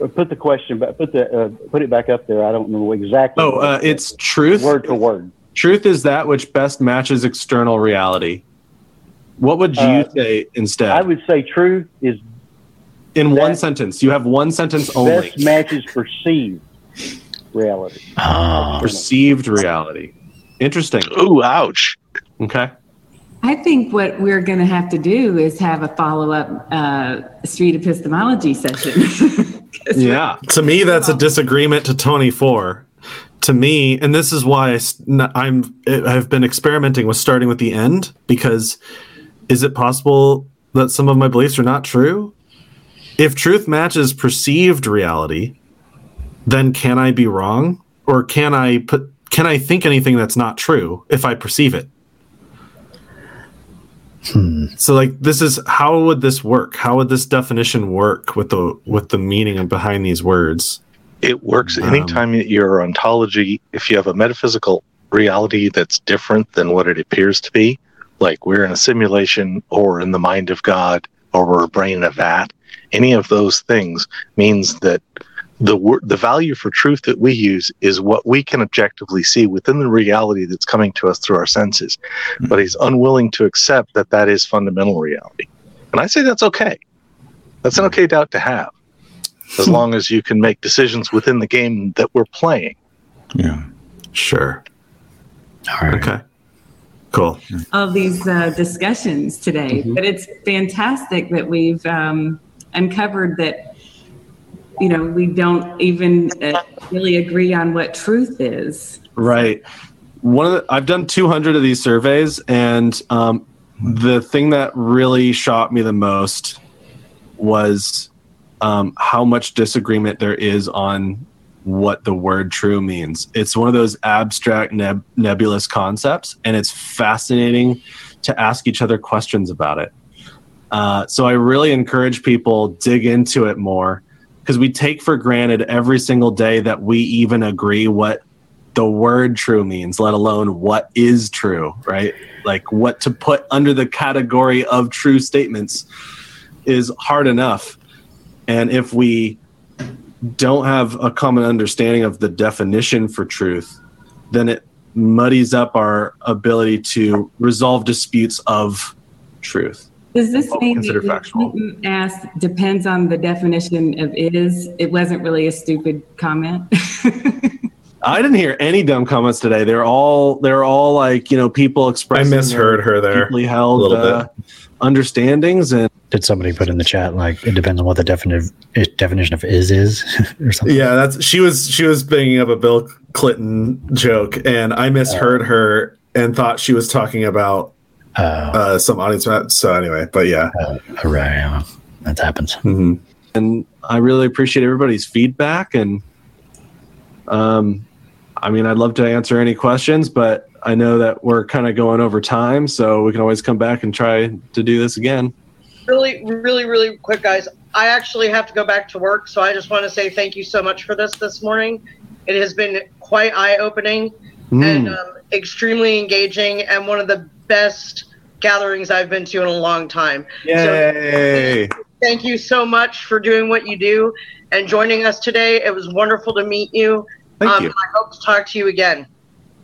Uh, Put the question back. Put the uh, put it back up there. I don't know exactly. Oh, uh, it's truth. Word for word. Truth is that which best matches external reality. What would you Uh, say instead? I would say truth is in one sentence. You have one sentence only. best matches perceived reality. Perceived reality. Interesting. Ooh, ouch. Okay. I think what we're going to have to do is have a follow up uh, street epistemology session. *laughs* Yeah. To me, that's a disagreement to Tony Four. to me, and this is why I, s- n- I'm I've been experimenting with starting with the end because is it possible that some of my beliefs are not true? If truth matches perceived reality, then can I be wrong, or can I put can I think anything that's not true if I perceive it? So like this is how would this work? How would this definition work with the with the meaning behind these words? It works Um, anytime your ontology, if you have a metaphysical reality that's different than what it appears to be, like we're in a simulation or in the mind of God or we're a brain in a vat, any of those things means that the wor- the value for truth that we use is what we can objectively see within the reality that's coming to us through our senses. Hmm. But he's unwilling to accept that that is fundamental reality. And I say that's okay. That's an hmm. okay doubt to have as hmm. long as you can make decisions within the game that we're playing. Yeah. Sure. All right. Okay. Cool. all these uh, discussions today. Mm-hmm. But it's fantastic that we've um, uncovered that, you know, we don't even uh, really agree on what truth is. Right. One of the, I've done 200 of these surveys, and um, the thing that really shocked me the most was um, how much disagreement there is on what the word true means. It's one of those abstract, neb- nebulous concepts, and it's fascinating to ask each other questions about it. Uh, so I really encourage people dig into it more because we take for granted every single day that we even agree what the word true means, let alone what is true, right? Like what to put under the category of true statements is hard enough. And if we don't have a common understanding of the definition for truth, then it muddies up our ability to resolve disputes of truth. Does this mean consider that factual. Newton asked depends on the definition of is? It wasn't really a stupid comment. I didn't hear any dumb comments today. They're all they're all like you know people expressing. I misheard her there Deeply a held little uh, understandings and Did somebody put in the chat like it depends on what the definition definition of is is *laughs* or something? Yeah, that's she was she was bringing up a Bill Clinton joke, and I misheard her and thought she was talking about uh, some audience. member. So anyway, but yeah, All right, yeah, that happens. Mm-hmm. and I really appreciate everybody's feedback. And um, I mean, I'd love to answer any questions, but I know that we're kind of going over time, so we can always come back and try to do this again. Really, really, really quick, guys. I actually have to go back to work, so I just want to say thank you so much for this this morning. It has been quite eye opening Mm. and um, extremely engaging, and one of the best gatherings I've been to in a long time. Yay! Thank you so much for doing what you do and joining us today. It was wonderful to meet you. Thank um, you. I hope to talk to you again.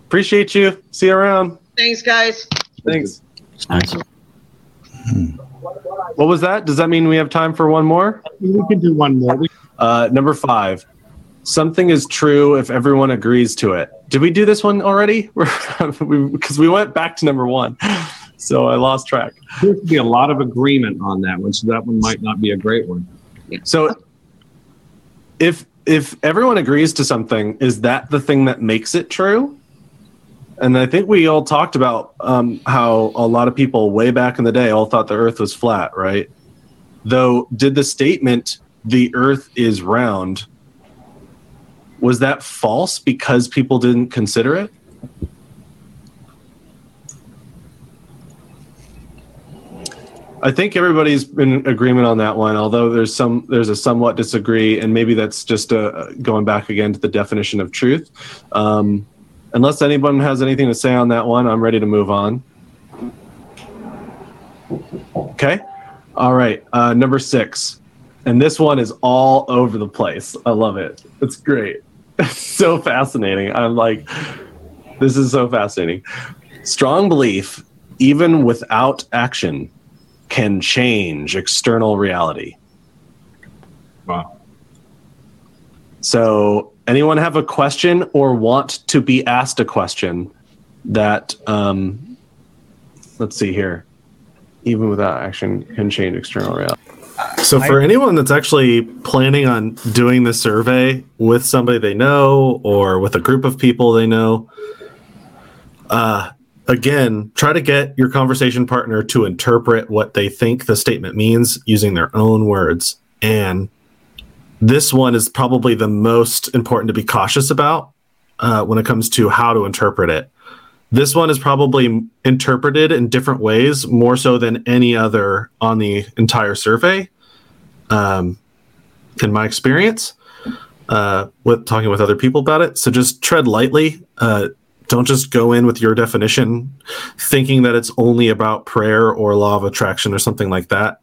Appreciate you. See you around. Thanks, guys. Thanks. Nice. What was that? Does that mean we have time for one more? We can do one more. Uh, number five. Something is true if everyone agrees to it. Did we do this one already? *laughs* Because we went back to number one, *laughs* so I lost track. There should be a lot of agreement on that one, so that one might not be a great one. So, if if everyone agrees to something, is that the thing that makes it true? And I think we all talked about um, how a lot of people way back in the day all thought the Earth was flat, right? Though, did the statement "the Earth is round" was that false because people didn't consider it? I think everybody's in agreement on that one. Although there's some, there's a somewhat disagree, and maybe that's just uh going back again to the definition of truth. Um, unless anyone has anything to say on that one, I'm ready to move on. Okay. All right. Uh, number six, and this one is all over the place. I love it. It's great. *laughs* It's so fascinating. I'm like, this is so fascinating. Strong belief, even without action, can change external reality. Wow. So, anyone have a question or want to be asked a question that, um, let's see here, even without action can change external reality? So for anyone that's actually planning on doing the survey with somebody they know or with a group of people they know, uh, again, try to get your conversation partner to interpret what they think the statement means using their own words. And this one is probably the most important to be cautious about uh, when it comes to how to interpret it. This one is probably interpreted in different ways, more so than any other on the entire survey. Um, in my experience, uh, with talking with other people about it. So just tread lightly. Uh, don't just go in with your definition, thinking that it's only about prayer or law of attraction or something like that.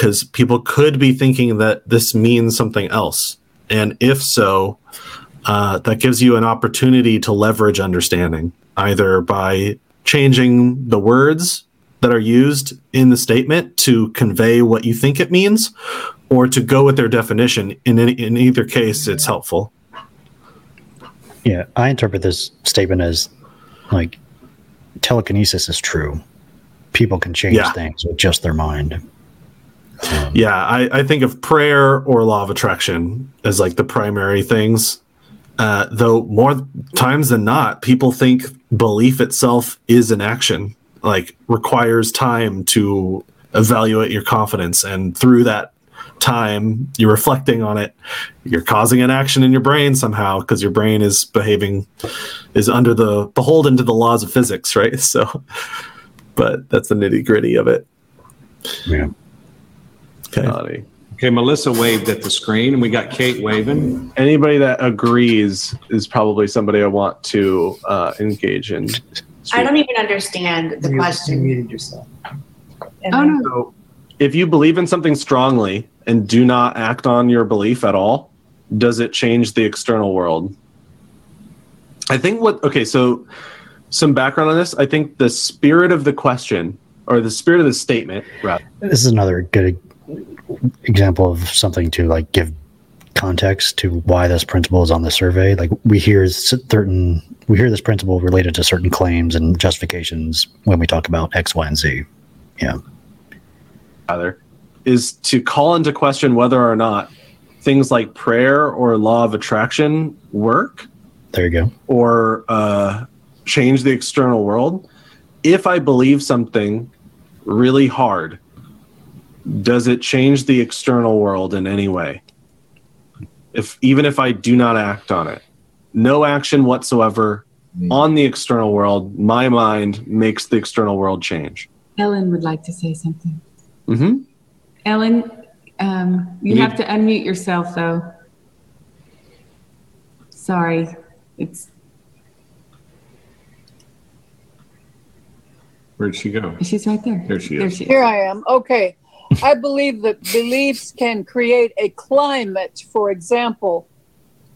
Because people could be thinking that this means something else. And if so, uh, that gives you an opportunity to leverage understanding either by changing the words that are used in the statement to convey what you think it means or to go with their definition in any, in either case it's helpful Yeah, I interpret this statement as like telekinesis is true. People can change Yeah. things with just their mind. Yeah I, I think of prayer or law of attraction as like the primary things. Uh, though more times than not people think belief itself is an action like requires time to evaluate your confidence. And through that time you're reflecting on it. You're causing an action in your brain somehow because your brain is behaving is under the beholden to the laws of physics right? *laughs* So but that's the nitty gritty of it. Yeah okay Okay, Melissa waved at the screen, and we got Kate waving. Anybody that agrees is probably somebody I want to uh, engage in. I don't even understand the question. muted yourself. Oh no. So, if you believe in something strongly and do not act on your belief at all, does it change the external world? I think what, okay, so some background on this. I think the spirit of the question or the spirit of the statement, rather. This is another good example of something to like give context to why this principle is on the survey. Like we hear certain, we hear this principle related to certain claims and justifications when we talk about X, Y, and Z. Yeah. rather, is to call into question whether or not things like prayer or law of attraction work There you go. or uh, change the external world. If I believe something really hard, does it change the external world in any way? If even if I do not act on it, no action whatsoever on the external world, my mind makes the external world change. Ellen would like to say something. Mm-hmm. Ellen, um, you You have to unmute yourself though. Sorry, it's Where'd she go? she's right there. There she There is. she is. Here I am. Okay. I believe that beliefs can create a climate, for example,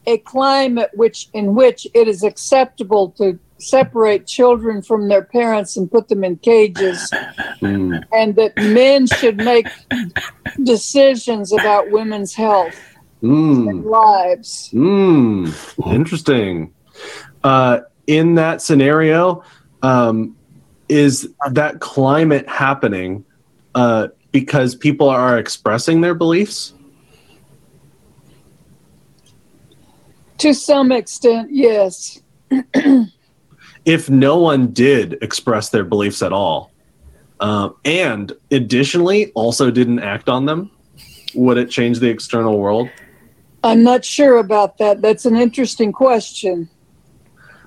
a climate which in which it is acceptable to separate children from their parents and put them in cages and that men should make decisions about women's health and Mm. lives. Mm. Interesting. Uh, in that scenario, um, is that climate happening uh, because people are expressing their beliefs? To some extent, yes. *clears throat* If no one did express their beliefs at all, um, and additionally also didn't act on them, would it change the external world? I'm not sure about that. That's an interesting question.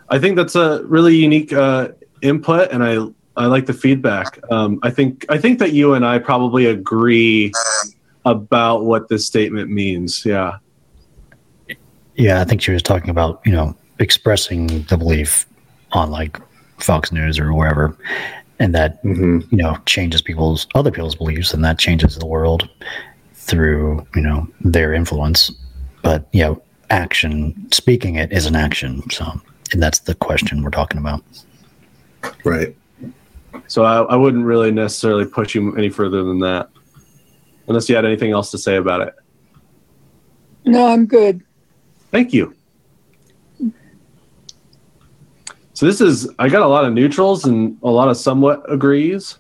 I think that's a really unique uh, input, and I I like the feedback. Um, I think I think that you and I probably agree about what this statement means. Yeah. Yeah, I think she was talking about, you know, expressing the belief on like Fox News or wherever, and that, you know, changes people's, other people's beliefs, and that changes the world through, you know, their influence. But, you know, action, speaking it is an action. So, and that's the question we're talking about. Right. So I, I wouldn't really necessarily push you any further than that, unless you had anything else to say about it. No, I'm good. Thank you. So this is I got a lot of neutrals and a lot of somewhat agrees.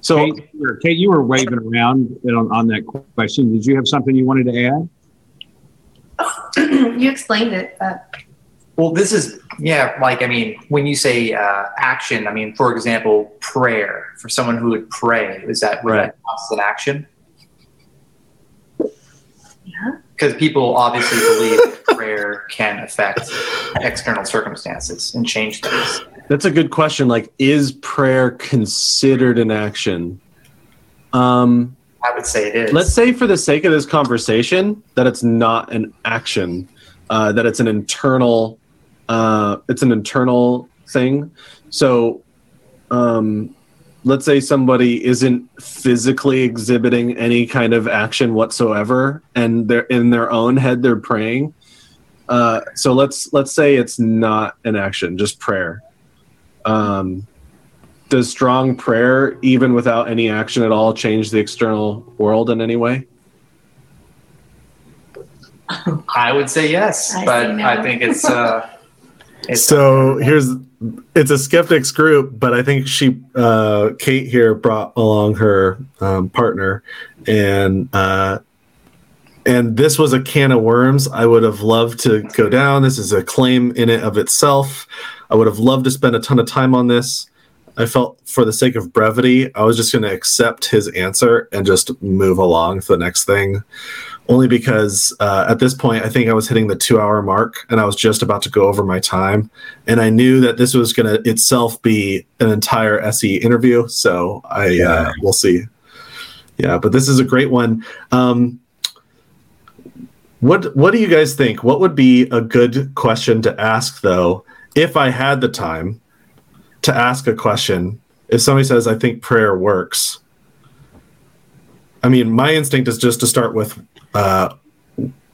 So, Kate, you were- Kate, you were waving around on, on that question. Did you have something you wanted to add? *clears throat* you explained it, but Well, this is yeah. Like I mean, when you say uh, action, I mean, for example, prayer. For someone who would pray, is that would that count an action? Yeah. Because people obviously believe prayer can affect external circumstances and change things. That's a good question. Like, is prayer considered an action? Um, I would say it is. let's say, for the sake of this conversation, that it's not an action, uh, that it's an internal, uh, it's an internal thing. So, um, let's say somebody isn't physically exhibiting any kind of action whatsoever, and they're in their own head they're praying. Uh, so let's let's say it's not an action, just prayer. Um, does strong prayer, even without any action at all, change the external world in any way? I would say yes, I but no. I think it's uh, *laughs* it's so here's it's a skeptics group, but I think she uh, Kate here brought along her um, partner, and uh, and this was a can of worms. I would have loved to go down. This is a claim in it of itself. I would have loved to spend a ton of time on this. I felt for the sake of brevity, I was just going to accept his answer and just move along to the next thing. Only because uh, at this point, I think I was hitting the two hour mark and I was just about to go over my time. And I knew that this was going to itself be an entire SE interview. So I, uh, we'll see. Yeah, but this is a great one. Um, what What do you guys think? What would be a good question to ask, though, if I had the time to ask a question? If somebody says, "I think prayer works," I mean, my instinct is just to start with uh,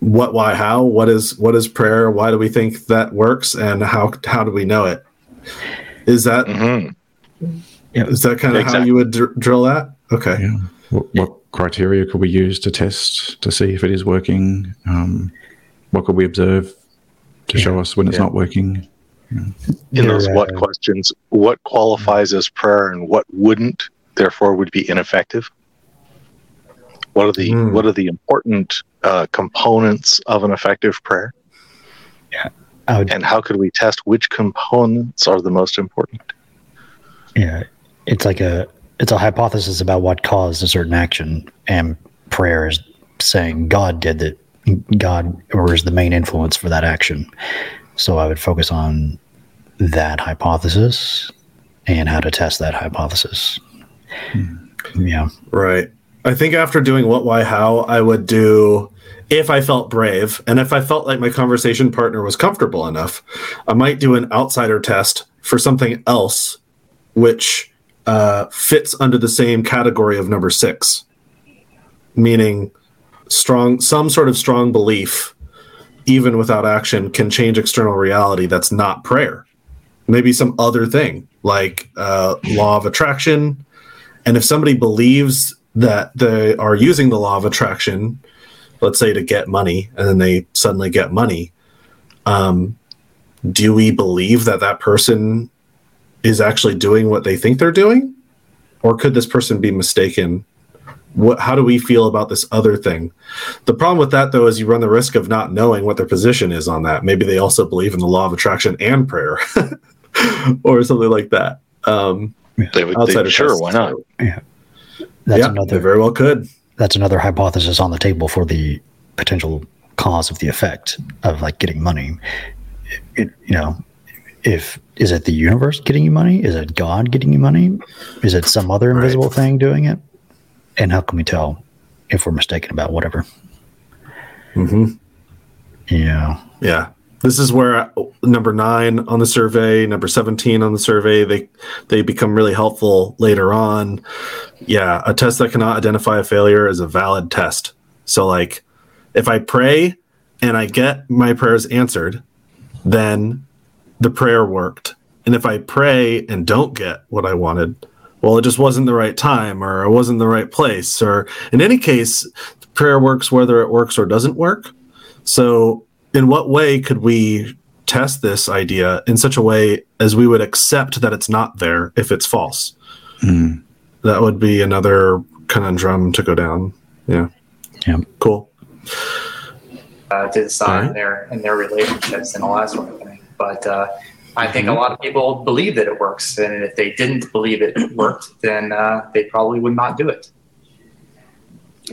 what, why, how. What is what is prayer? Why do we think that works, and how how do we know it? Is that is that kind of how you would dr- drill that? Okay. What, what criteria could we use to test to see if it is working? Um, what could we observe to show us when it's Yeah. not working? in those what questions what qualifies as prayer and what wouldn't therefore would be ineffective what are the what are the important uh, components of an effective prayer yeah and how could we test which components are the most important Yeah, it's like a it's a hypothesis about what caused a certain action, and prayer is saying God did that. God or is the main influence for that action. So I would focus on that hypothesis and how to test that hypothesis. Yeah. Right. I think after doing what, why, how, I would do if I felt brave. And if I felt like my conversation partner was comfortable enough, I might do an outsider test for something else which uh, fits under the same category of number six, meaning strong, some sort of strong belief, even without action, can change external reality that's not prayer. Maybe some other thing like uh, law of attraction, and if somebody believes that they are using the law of attraction, let's say to get money, and then they suddenly get money, um, do we believe that that person is actually doing what they think they're doing? Or could this person be mistaken? What, how do we feel about this other thing? The problem with that, though, is you run the risk of not knowing what their position is on that. Maybe they also believe in the law of attraction and prayer, *laughs* or something like that. Um, they would outsider they, sure why not Yeah. That's Yeah, another they very well could. That's another hypothesis on the table for the potential cause of the effect of like getting money. It, you know, if is it the universe getting you money? Is it God getting you money? Is it some other invisible thing doing it? And how can we tell if we're mistaken about whatever? Mm-hmm. Yeah. Yeah. This is where number nine on the survey, number 17 on the survey, they they become really helpful later on. Yeah, a test that cannot identify a failure is a valid test. So like if I pray and I get my prayers answered, then the prayer worked. And if I pray and don't get what I wanted, well, it just wasn't the right time or it wasn't the right place. Or in any case, prayer works whether it works or doesn't work. So, in what way could we test this idea in such a way as we would accept that it's not there if it's false? that would be another conundrum to go down. Yeah. Yeah. Cool. uh, to decide Alright. in their in their relationships and all that sort of thing. But uh, I think Mm-hmm. a lot of people believe that it works, and if they didn't believe it worked, then uh, they probably would not do it.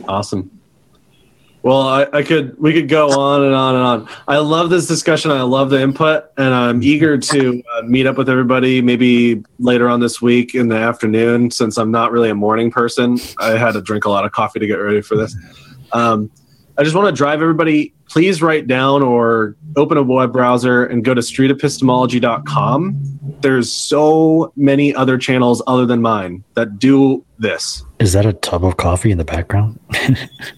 Awesome. Well, I, I could we could go on and on and on. I love this discussion. I love the input, and I'm eager to uh, meet up with everybody. Maybe later on this week in the afternoon, since I'm not really a morning person. I had to drink a lot of coffee to get ready for this. Um, I just want to drive everybody. Please write down or open a web browser and go to streetepistemology.com. There's so many other channels other than mine that do this. Is that a tub of coffee in the background? *laughs*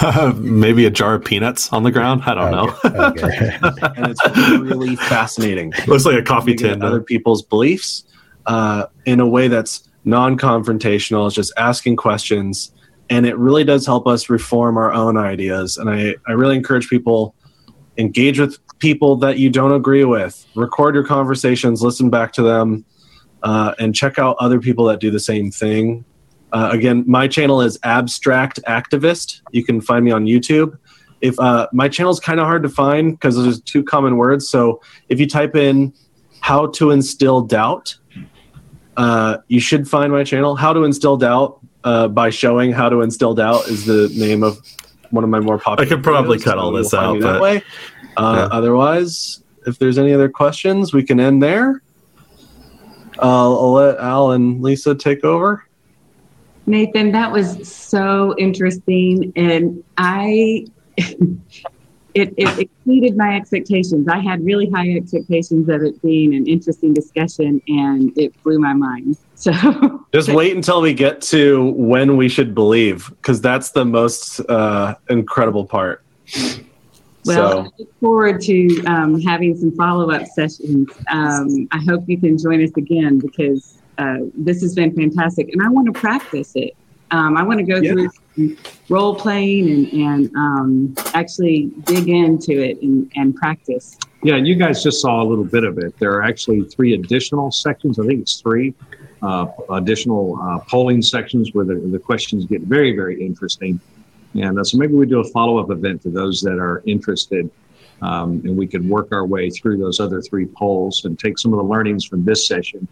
*laughs* Maybe a jar of peanuts on the ground. I don't know. and it's *laughs* really fascinating. Looks like a coffee Looking at tin. Other people's beliefs uh, in a way that's non-confrontational. It's just asking questions, and it really does help us reform our own ideas. And I, I really encourage people engage with people that you don't agree with. Record your conversations, listen back to them, uh, and check out other people that do the same thing. Uh, again, my channel is Abstract Activist. You can find me on YouTube. If uh, my channel is kind of hard to find because there's two common words. So if you type in "how to instill doubt," uh, you should find my channel. "How to instill doubt" uh, by showing how to instill doubt is the name of one of my more popular. I could probably videos, cut all this out, me that way. Uh, Yeah. Otherwise, if there's any other questions, we can end there. I'll let Al and Lisa take over. Nathan, that was so interesting, and I *laughs* it, it exceeded my expectations. I had really high expectations of it being an interesting discussion, and it blew my mind. *laughs* So Just wait until we get to when we should believe, because that's the most uh, incredible part. Well, so I look forward to um, having some follow up sessions. Um, I hope you can join us again because uh, this has been fantastic, and I want to practice it. Um, I want to go through role playing and, and um, actually dig into it and, and practice. Yeah, and you guys just saw a little bit of it. There are actually three additional sections. I think it's three uh, additional uh, polling sections where the, the questions get very, very interesting. And uh, so maybe we do a follow up event for those that are interested. Um, and we could work our way through those other three polls and take some of the learnings from this session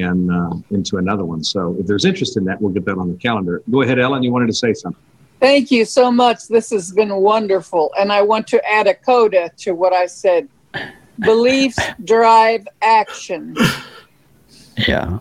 and uh, into another one. So if there's interest in that, we'll get that on the calendar. Go ahead, Ellen. You wanted to say something. Thank you so much. This has been wonderful. And I want to add a coda to what I said. Beliefs drive action. *laughs* Yeah.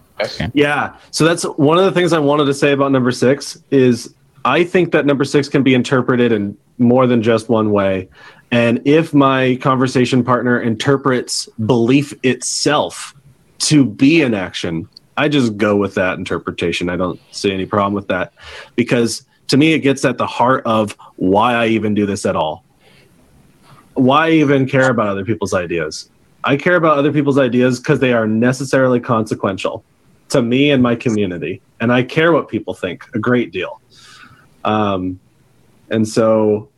Yeah. So that's one of the things I wanted to say about number six is I think that number six can be interpreted in more than just one way. And if my conversation partner interprets belief itself to be an action, I just go with that interpretation. I don't see any problem with that because to me, it gets at the heart of why I even do this at all. Why I even care about other people's ideas? I care about other people's ideas because they are necessarily consequential to me and my community. And I care what people think a great deal. Um, and so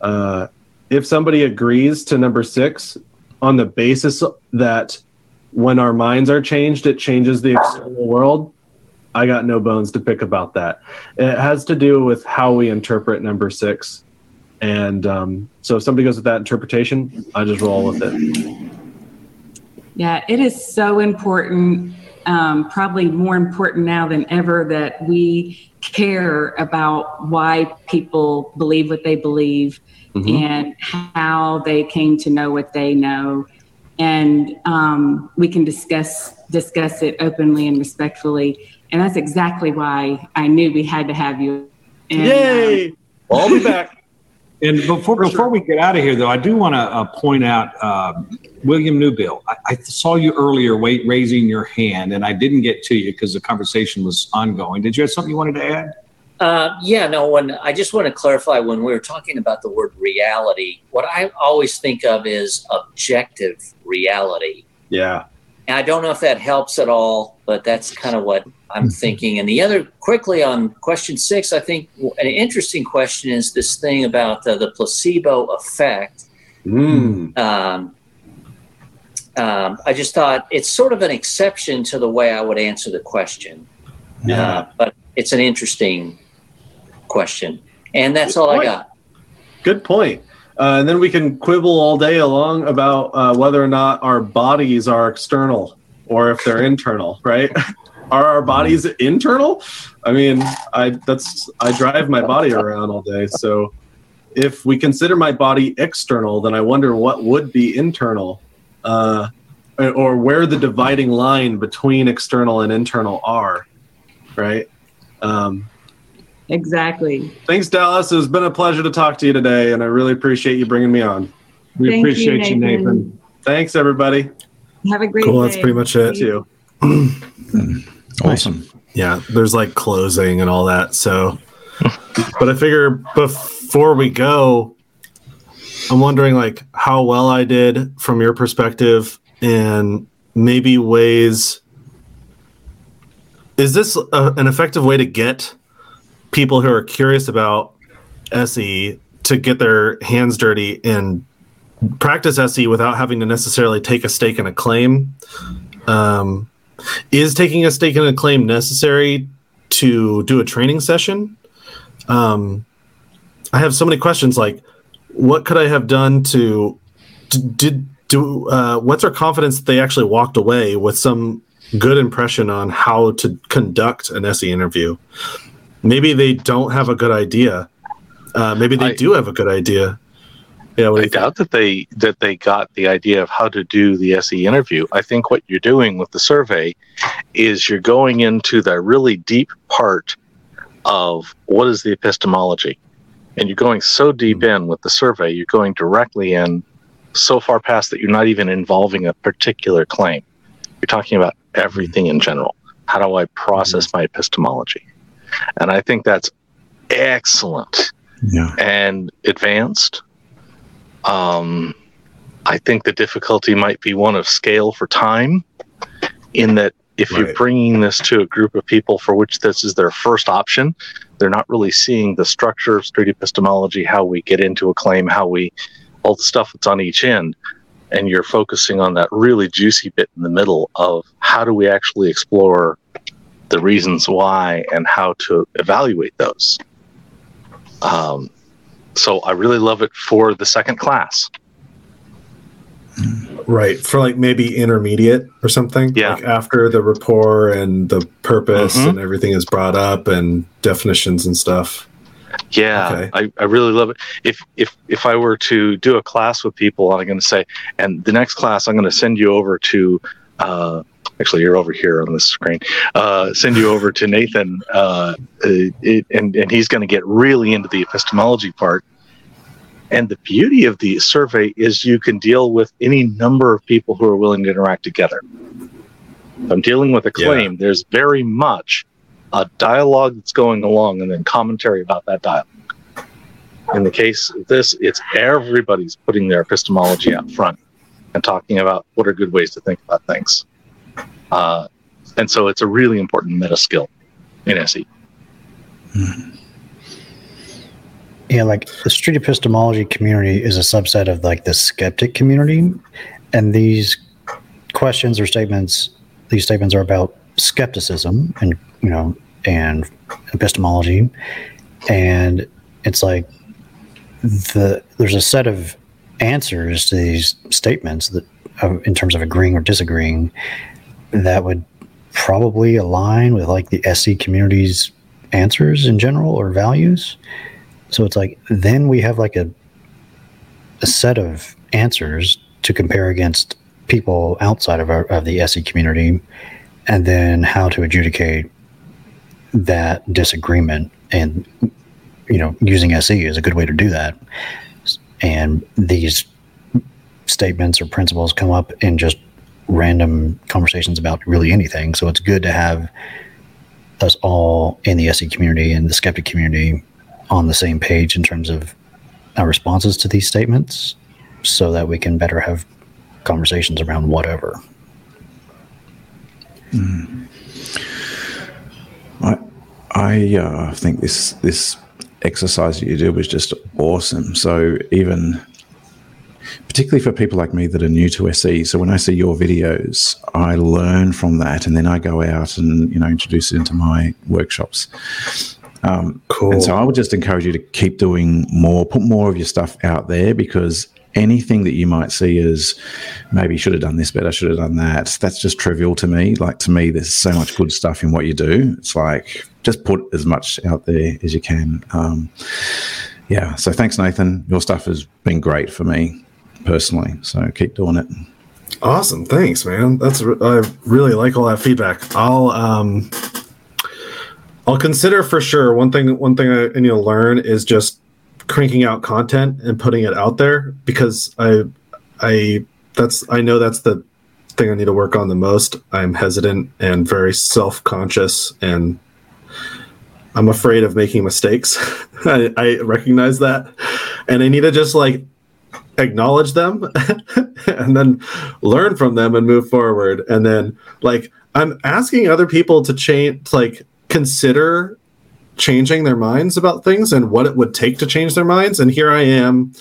uh, if somebody agrees to number six on the basis that when our minds are changed, it changes the external world, I got no bones to pick about that. It has to do with how we interpret number six. And um, so if somebody goes with that interpretation, I just roll with it. Yeah, it is so important, um, probably more important now than ever, that we care about why people believe what they believe Mhm. and how they came to know what they know. And um, we can discuss discuss it openly and respectfully. And that's exactly why I knew we had to have you. And, Yay! I'll be back. *laughs* And before before we get out of here, though, I do want to uh, point out uh, William Newbill. I, I saw you earlier wait, raising your hand, and I didn't get to you because the conversation was ongoing. Did you have something you wanted to add? Uh, yeah, no, when I just want to clarify when we were talking about the word reality, what I always think of is objective reality. Yeah. And I don't know if that helps at all, but that's kind of what I'm thinking. And the other, quickly on question six, I think an interesting question is this thing about uh, the placebo effect. Mm. Um, um, I just thought it's sort of an exception to the way I would answer the question. Uh, but it's an interesting question. And that's all I got. Good point. Uh, and then we can quibble all day long about uh, whether or not our bodies are external or if they're internal, right? *laughs* are our bodies internal? I mean, I that's I drive my body around all day, so if we consider my body external, then I wonder what would be internal, uh, or where the dividing line between external and internal are, right? Um, Exactly. Thanks, Dallas. It's been a pleasure to talk to you today, and I really appreciate you bringing me on. We Thank appreciate you, Nathan. Nathan. Thanks, everybody. Have a great Cool. day. That's pretty much it. You. *clears throat* awesome. Yeah, there's like closing and all that. So, *laughs* but I figure before we go, I'm wondering like how well I did from your perspective, and maybe ways. Is this a, an effective way to get people who are curious about SE to get their hands dirty and practice SE without having to necessarily take a stake in a claim? Um, is taking a stake in a claim necessary to do a training session? Um, I have so many questions like, what could I have done to, did do uh, what's our confidence that they actually walked away with some good impression on how to conduct an SE interview? Maybe they don't have a good idea. Uh, maybe they do have a good idea. Yeah, I doubt that they that they got the idea of how to do the SE interview. I think what you're doing with the survey is you're going into the really deep part of what is the epistemology, and you're going so deep hmm. in with the survey. You're going directly in so far past that you're not even involving a particular claim. You're talking about everything hmm. in general. How do I process hmm. my epistemology? And I think that's excellent Yeah. and advanced. Um, I think the difficulty might be one of scale for time, in that if you're bringing this to a group of people for which this is their first option, they're not really seeing the structure of street epistemology, how we get into a claim, how we, all the stuff that's on each end. And you're focusing on that really juicy bit in the middle of how do we actually explore the reasons why and how to evaluate those. Um, so I really love it for the second class. Right. For like maybe intermediate or something. Yeah. Like after the rapport and the purpose Mhm. and everything is brought up and definitions and stuff. Yeah, Okay. I, I really love it. If if if I were to do a class with people, I'm going to say, and the next class, I'm going to send you over to. Uh, actually, you're over here on this screen. Uh, send you over to Nathan, uh, it, and and he's going to get really into the epistemology part. And the beauty of the survey is you can deal with any number of people who are willing to interact together. If I'm dealing with a claim, there's very much a dialogue that's going along and then commentary about that dialogue. In the case of this, it's everybody's putting their epistemology out front and talking about what are good ways to think about things. Uh, and so it's a really important meta skill in. SE. Yeah, like the street epistemology community is a subset of like the skeptic community, and these questions or statements, these statements are about skepticism and you know and epistemology, and it's like the there's a set of answers to these statements that uh, in terms of agreeing or disagreeing that would probably align with like the SE community's answers in general or values. So it's like then we have like a a set of answers to compare against people outside of our of the SE community, and then how to adjudicate that disagreement. And you know, using SE is a good way to do that. And these statements or principles come up in just random conversations about really anything. So it's good to have us all in the SE community and the skeptic community on the same page in terms of our responses to these statements so that we can better have conversations around whatever. I I uh, think this this exercise that you did was just awesome. So even particularly for people like me that are new to SE. So when I see your videos, I learn from that, and then I go out and you know introduce it into my workshops. Um, cool. And so I would just encourage you to keep doing more, put more of your stuff out there because anything that you might see as maybe should have done this better, I should have done that, that's just trivial to me. Like to me, there's so much good stuff in what you do. It's like just put as much out there as you can. Um, yeah. So thanks, Nathan. Your stuff has been great for me personally. So keep doing it. Awesome. Thanks, man. That's I really like all that feedback. I'll um I'll consider for sure. One thing one thing I need to learn is just cranking out content and putting it out there because I I that's I know that's the thing I need to work on the most. I'm hesitant and very self-conscious and I'm afraid of making mistakes. *laughs* I, I recognize that. And I need to just like acknowledge them *laughs* and then learn from them and move forward. And then like I'm asking other people to change like consider changing their minds about things and what it would take to change their minds. And here I am,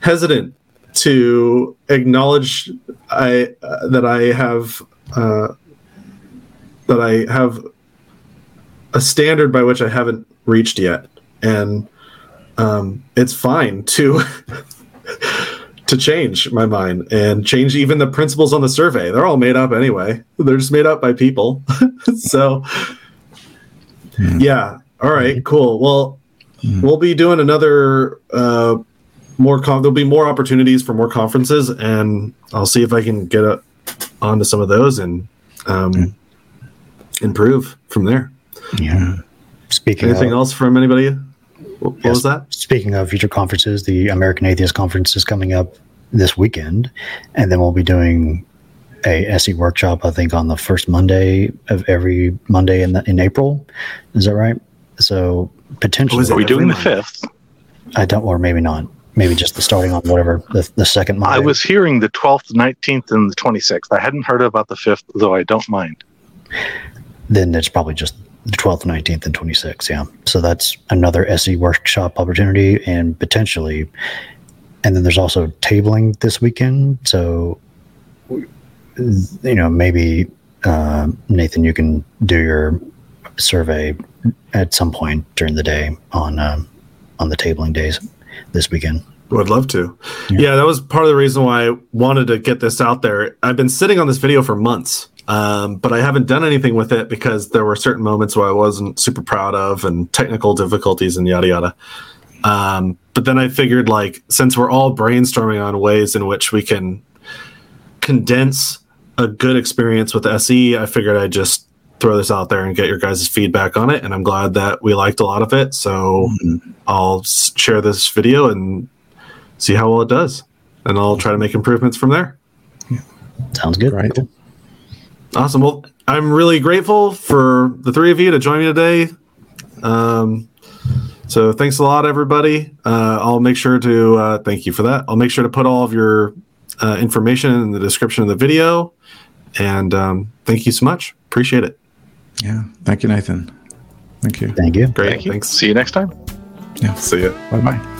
hesitant to acknowledge I uh, that I have uh, that I have a standard by which I haven't reached yet, and um, it's fine to. *laughs* to change my mind and change even the principles on the survey. They're all made up anyway. They're just made up by people. *laughs* so yeah. All right. Cool. Well, we'll be doing another uh, more. Con- there'll be more opportunities for more conferences, and I'll see if I can get a- onto some of those and um, improve from there. Yeah. Speaking Anything of, else from anybody? What, what was that? Speaking of future conferences, the American Atheist Conference is coming up this weekend, and then we'll be doing a SE workshop. I think on the first Monday of every Monday in the, in April. Is that right? So potentially, Are we doing the fifth? I don't, or maybe not. Maybe just the starting on whatever the, the second Monday. I was hearing the 12th, 19th, and the 26th. I hadn't heard about the 5th, though I don't mind. then it's probably just the 12th, 19th, and 26th. Yeah. So that's another SE workshop opportunity and potentially. And then there's also tabling this weekend. So, you know, maybe uh, Nathan, you can do your survey at some point during the day on uh, on the tabling days this weekend. Would love to. Yeah. that was part of the reason why I wanted to get this out there. I've been sitting on this video for months, um, but I haven't done anything with it because there were certain moments where I wasn't super proud of and technical difficulties and yada yada. Um, but then I figured, like, since we're all brainstorming on ways in which we can condense a good experience with SE, I figured I'd just throw this out there and get your guys' feedback on it. And I'm glad that we liked a lot of it. So I'll share this video and see how well it does. And I'll try to make improvements from there. Sounds good. Right. Awesome. Well, I'm really grateful for the three of you to join me today. Um, so thanks a lot, everybody. Uh, I'll make sure to uh, thank you for that. I'll make sure to put all of your uh, information in the description of the video. And um, thank you so much. Appreciate it. Yeah. Thank you, Nathan. Thank you. Thank you. Great. Thank you. Thanks. See you next time. Yeah. See you. Bye bye.